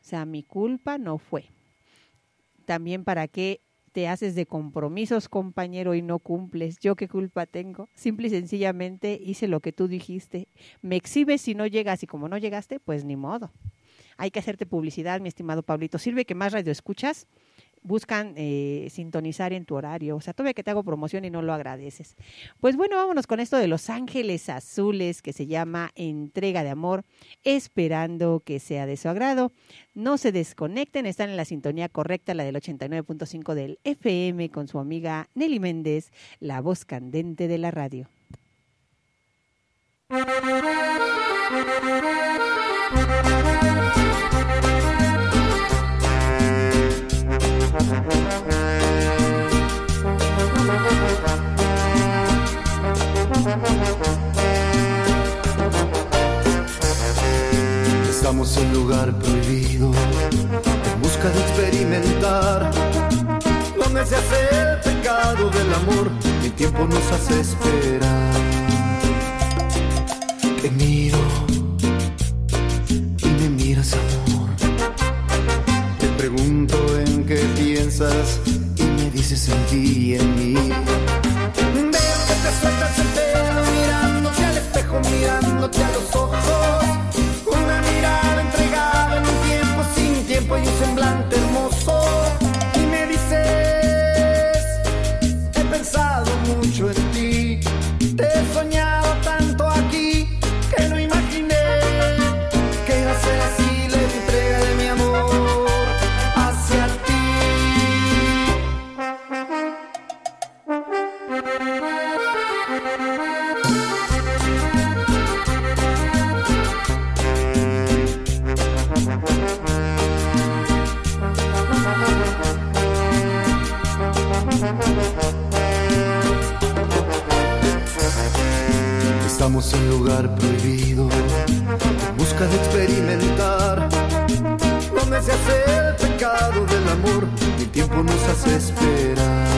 O sea, mi culpa no fue. También para qué te haces de compromisos, compañero, y no cumples. ¿Yo qué culpa tengo? Simple y sencillamente hice lo que tú dijiste. Me exhibes si no llegas y como no llegaste, pues ni modo. Hay que hacerte publicidad, mi estimado Pablito. Sirve que más radio escuchas buscan eh, sintonizar en tu horario. O sea, tuve que te hago promoción y no lo agradeces. Pues bueno, vámonos con esto de Los Ángeles Azules que se llama Entrega de Amor, esperando que sea de su agrado. No se desconecten, están en la sintonía correcta, la del 89.5 del FM con su amiga Nelly Méndez, la voz candente de la radio. Estamos en lugar prohibido, en busca de experimentar, donde se hace el pecado del amor, mi tiempo nos hace esperar. Y me dices en ti y en mí. Veo que te sueltas el pelo mirándote al espejo, mirándote a los ojos. Estamos en lugar prohibido, en busca de experimentar, donde se hace el pecado del amor, mi tiempo nos hace esperar.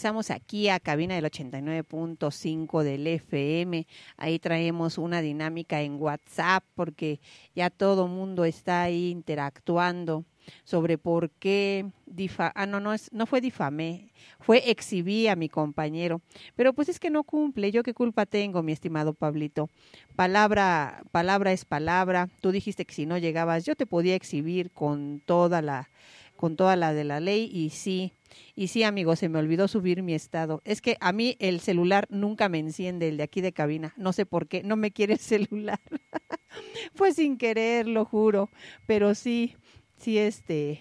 Regresamos aquí a cabina del 89.5 del FM. Ahí traemos una dinámica en WhatsApp porque ya todo mundo está ahí interactuando sobre por qué difa ah no no es no fue difamé, fue exhibí a mi compañero, pero pues es que no cumple, yo qué culpa tengo, mi estimado Pablito. Palabra palabra es palabra. Tú dijiste que si no llegabas yo te podía exhibir con toda la con toda la de la ley y sí, y sí, amigo, se me olvidó subir mi estado. Es que a mí el celular nunca me enciende, el de aquí de cabina. No sé por qué, no me quiere el celular. Fue sin querer, lo juro. Pero sí, sí, este,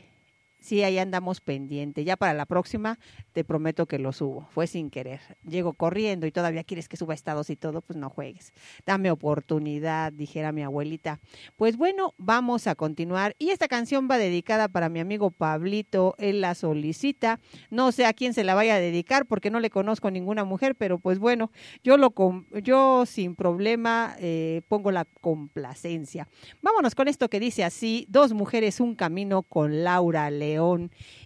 sí, ahí andamos pendiente. Ya para la próxima te prometo que lo subo. Fue sin querer. Llego corriendo y todavía quieres que suba estados y todo, pues no juegues. Dame oportunidad, dijera mi abuelita. Pues bueno, vamos a continuar. Y esta canción va dedicada para mi amigo Pablito. Él la solicita. No sé a quién se la vaya a dedicar porque no le conozco ninguna mujer, pero pues bueno, yo lo yo sin problema eh, pongo la complacencia. Vámonos con esto que dice así: Dos mujeres, un camino con Laura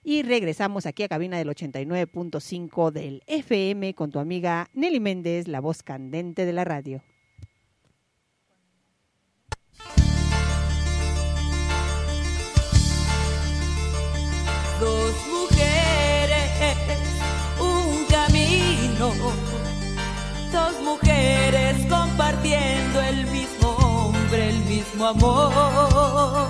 Y regresamos aquí a cabina del 89.5 del FM con tu amiga Nelly Méndez, la voz candente de la radio. Dos mujeres, un camino. Dos mujeres compartiendo el mismo hombre, el mismo amor.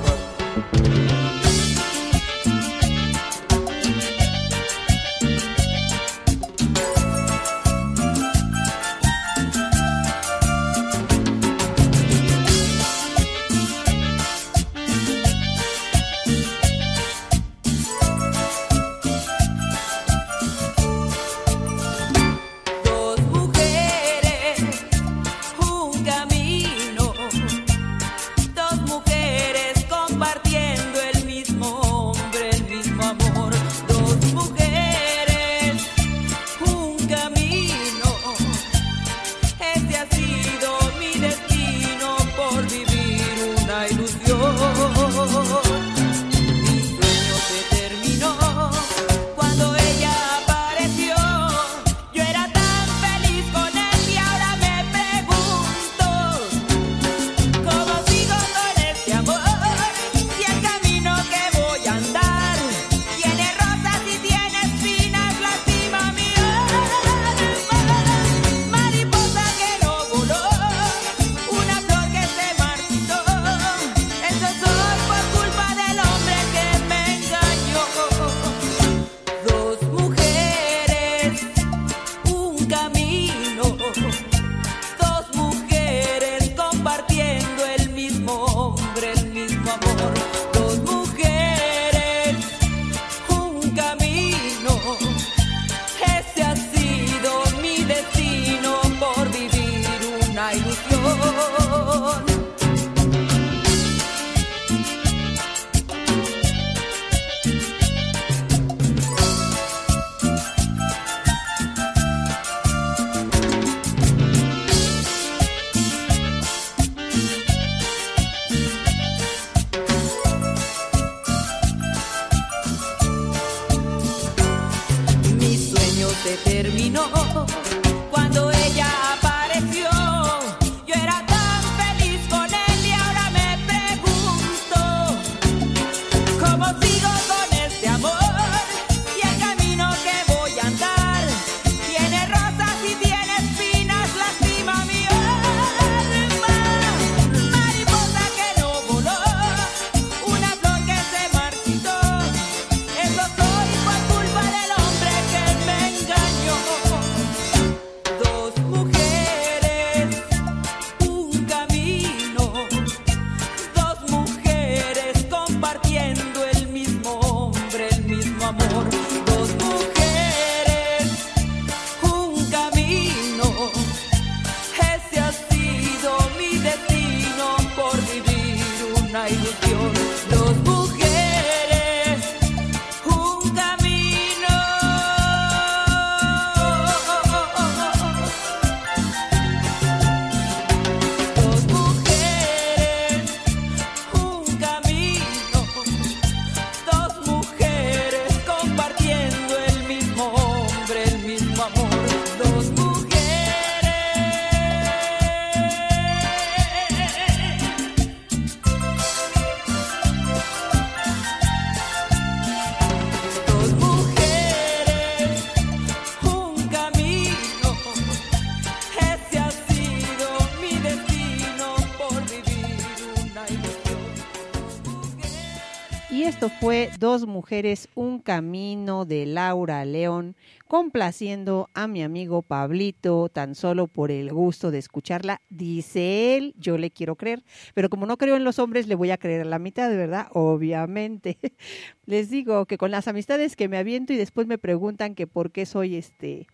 Dos Mujeres, Un Camino de Laura León, complaciendo a mi amigo Pablito, tan solo por el gusto de escucharla. Dice él, yo le quiero creer, pero como no creo en los hombres, le voy a creer a la mitad, ¿verdad? Obviamente. Les digo que con las amistades que me aviento y después me preguntan que por qué soy este,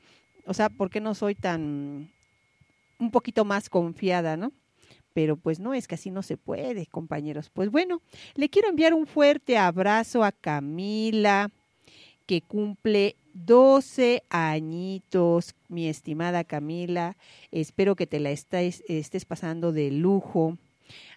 o sea, por qué no soy tan, un poquito más confiada, ¿no? Pero pues no, es que así no se puede, compañeros. Pues bueno, le quiero enviar un fuerte abrazo a Camila, que cumple 12 añitos, mi estimada Camila. Espero que te la estés, estés pasando de lujo.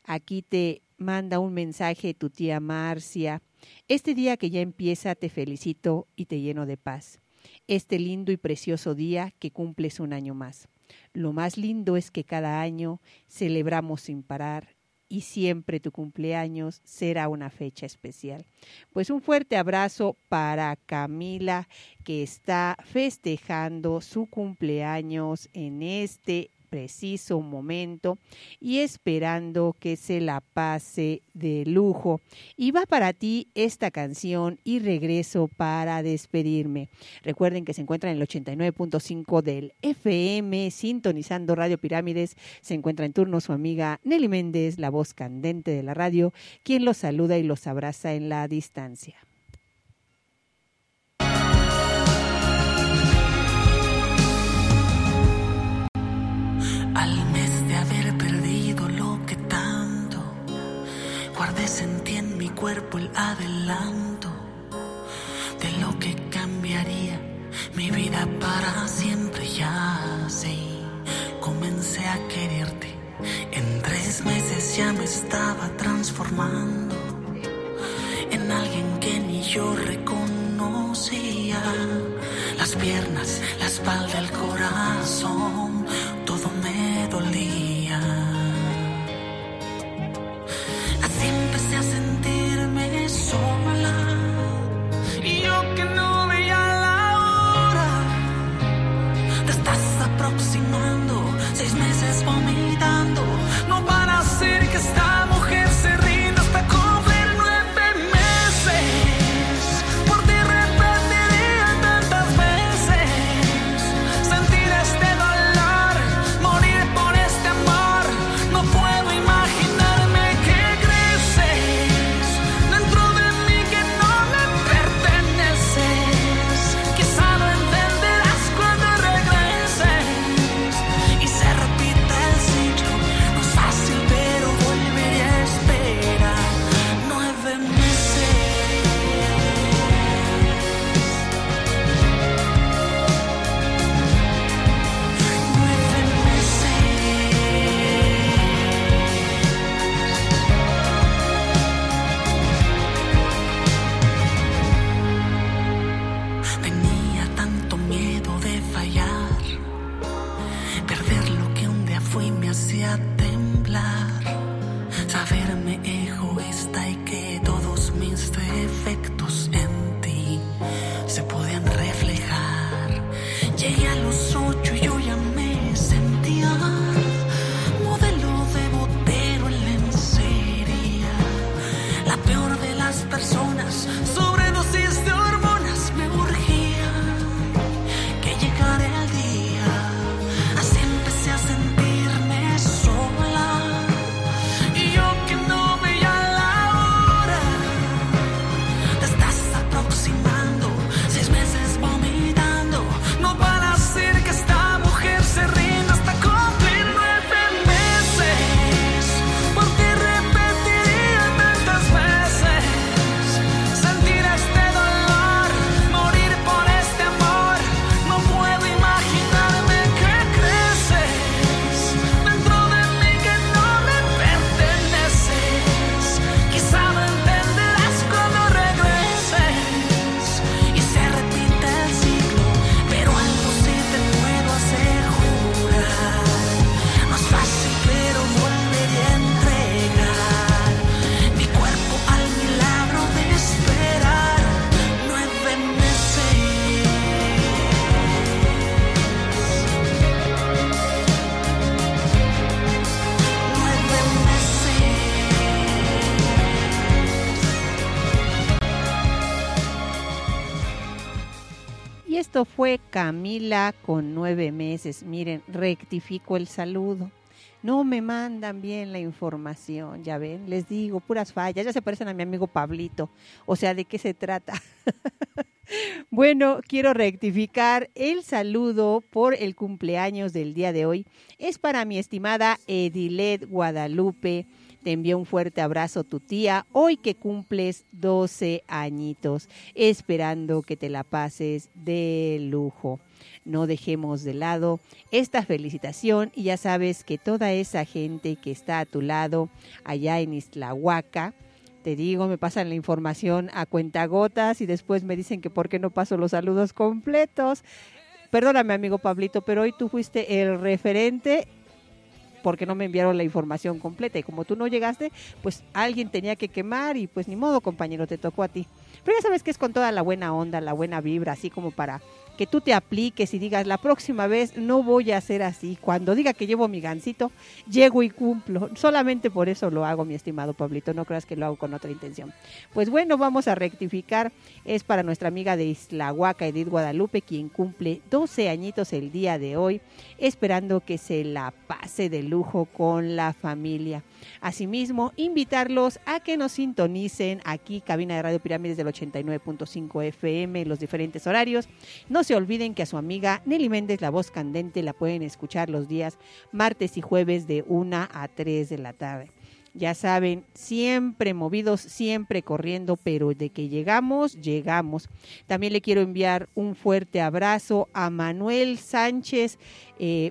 Aquí te manda un mensaje tu tía Marcia. Este día que ya empieza te felicito y te lleno de paz. Este lindo y precioso día que cumples un año más. Lo más lindo es que cada año celebramos sin parar y siempre tu cumpleaños será una fecha especial. Pues un fuerte abrazo para Camila que está festejando su cumpleaños en este preciso momento y esperando que se la pase de lujo. Y va para ti esta canción y regreso para despedirme. Recuerden que se encuentra en el 89.5 del FM, sintonizando Radio Pirámides. Se encuentra en turno su amiga Nelly Méndez, la voz candente de la radio, quien los saluda y los abraza en la distancia. Cuerpo el adelanto de lo que cambiaría mi vida para siempre. Ya así comencé a quererte. En tres meses ya me estaba transformando en alguien que ni yo reconocía. Las piernas, la espalda, el corazón, todo me dolía. Fue Camila con nueve meses. Miren, rectifico el saludo. No me mandan bien la información, ya ven, les digo, puras fallas, ya se parecen a mi amigo Pablito. O sea, ¿de qué se trata? bueno, quiero rectificar el saludo por el cumpleaños del día de hoy. Es para mi estimada Edilet Guadalupe. Te envío un fuerte abrazo tu tía, hoy que cumples 12 añitos, esperando que te la pases de lujo no dejemos de lado esta felicitación y ya sabes que toda esa gente que está a tu lado allá en Islahuaca, te digo, me pasan la información a cuentagotas y después me dicen que por qué no paso los saludos completos. Perdóname, amigo Pablito, pero hoy tú fuiste el referente porque no me enviaron la información completa y como tú no llegaste, pues alguien tenía que quemar y pues ni modo, compañero, te tocó a ti. Pero ya sabes que es con toda la buena onda, la buena vibra, así como para que tú te apliques y digas, la próxima vez no voy a hacer así. Cuando diga que llevo mi gancito, llego y cumplo. Solamente por eso lo hago, mi estimado Pablito. No creas que lo hago con otra intención. Pues bueno, vamos a rectificar. Es para nuestra amiga de Isla Huaca, Edith Guadalupe, quien cumple 12 añitos el día de hoy, esperando que se la pase de lujo con la familia. Asimismo, invitarlos a que nos sintonicen aquí, cabina de Radio Pirámides del 89.5 FM, los diferentes horarios. No se olviden que a su amiga Nelly Méndez, la voz candente, la pueden escuchar los días martes y jueves de 1 a 3 de la tarde. Ya saben, siempre movidos, siempre corriendo, pero de que llegamos, llegamos. También le quiero enviar un fuerte abrazo a Manuel Sánchez. Eh,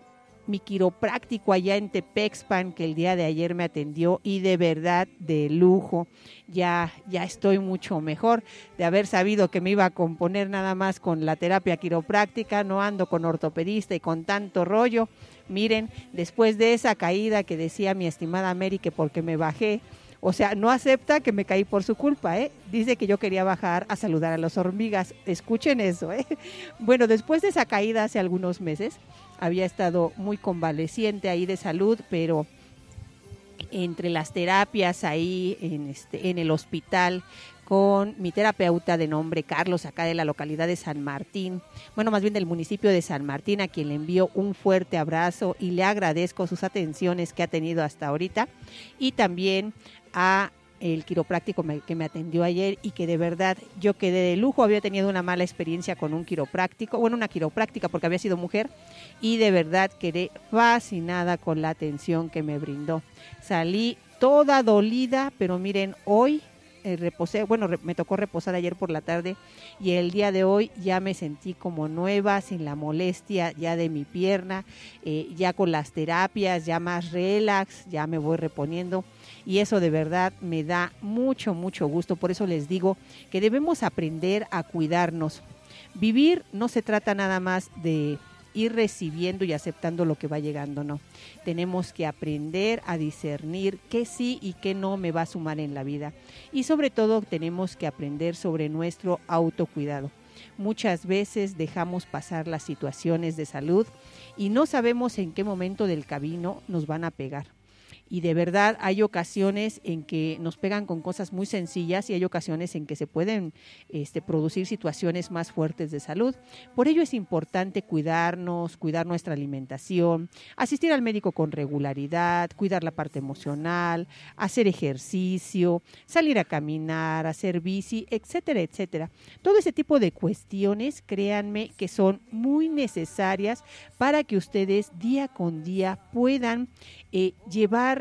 mi quiropráctico allá en Tepexpan que el día de ayer me atendió y de verdad de lujo. Ya ya estoy mucho mejor de haber sabido que me iba a componer nada más con la terapia quiropráctica, no ando con ortopedista y con tanto rollo. Miren, después de esa caída que decía mi estimada Mary que porque me bajé, o sea, no acepta que me caí por su culpa, ¿eh? Dice que yo quería bajar a saludar a las hormigas. Escuchen eso, ¿eh? Bueno, después de esa caída hace algunos meses, había estado muy convaleciente ahí de salud, pero entre las terapias ahí en, este, en el hospital con mi terapeuta de nombre Carlos, acá de la localidad de San Martín, bueno, más bien del municipio de San Martín, a quien le envío un fuerte abrazo y le agradezco sus atenciones que ha tenido hasta ahorita, y también a el quiropráctico que me atendió ayer y que de verdad yo quedé de lujo, había tenido una mala experiencia con un quiropráctico, bueno, una quiropráctica porque había sido mujer y de verdad quedé fascinada con la atención que me brindó. Salí toda dolida, pero miren, hoy eh, reposé, bueno, me tocó reposar ayer por la tarde y el día de hoy ya me sentí como nueva, sin la molestia ya de mi pierna, eh, ya con las terapias, ya más relax, ya me voy reponiendo y eso de verdad me da mucho, mucho gusto. Por eso les digo que debemos aprender a cuidarnos. Vivir no se trata nada más de ir recibiendo y aceptando lo que va llegando, no. Tenemos que aprender a discernir qué sí y qué no me va a sumar en la vida. Y sobre todo tenemos que aprender sobre nuestro autocuidado. Muchas veces dejamos pasar las situaciones de salud y no sabemos en qué momento del camino nos van a pegar y de verdad hay ocasiones en que nos pegan con cosas muy sencillas y hay ocasiones en que se pueden este, producir situaciones más fuertes de salud. Por ello es importante cuidarnos, cuidar nuestra alimentación, asistir al médico con regularidad, cuidar la parte emocional, hacer ejercicio, salir a caminar, hacer bici, etcétera, etcétera. Todo ese tipo de cuestiones, créanme que son muy necesarias para que ustedes día con día puedan eh, llevar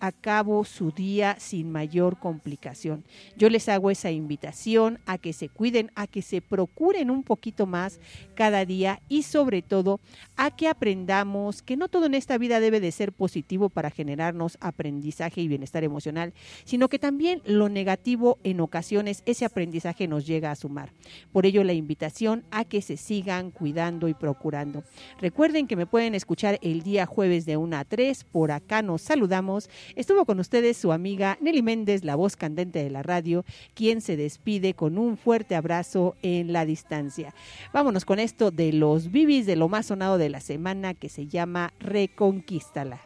a cabo su día sin mayor complicación. Yo les hago esa invitación a que se cuiden, a que se procuren un poquito más cada día y sobre todo a que aprendamos que no todo en esta vida debe de ser positivo para generarnos aprendizaje y bienestar emocional, sino que también lo negativo en ocasiones ese aprendizaje nos llega a sumar. Por ello la invitación a que se sigan cuidando y procurando. Recuerden que me pueden escuchar el día jueves de 1 a 3, por acá nos saludamos Estuvo con ustedes su amiga Nelly Méndez, la voz candente de la radio, quien se despide con un fuerte abrazo en la distancia. Vámonos con esto de los bibis de lo más sonado de la semana que se llama Reconquístala.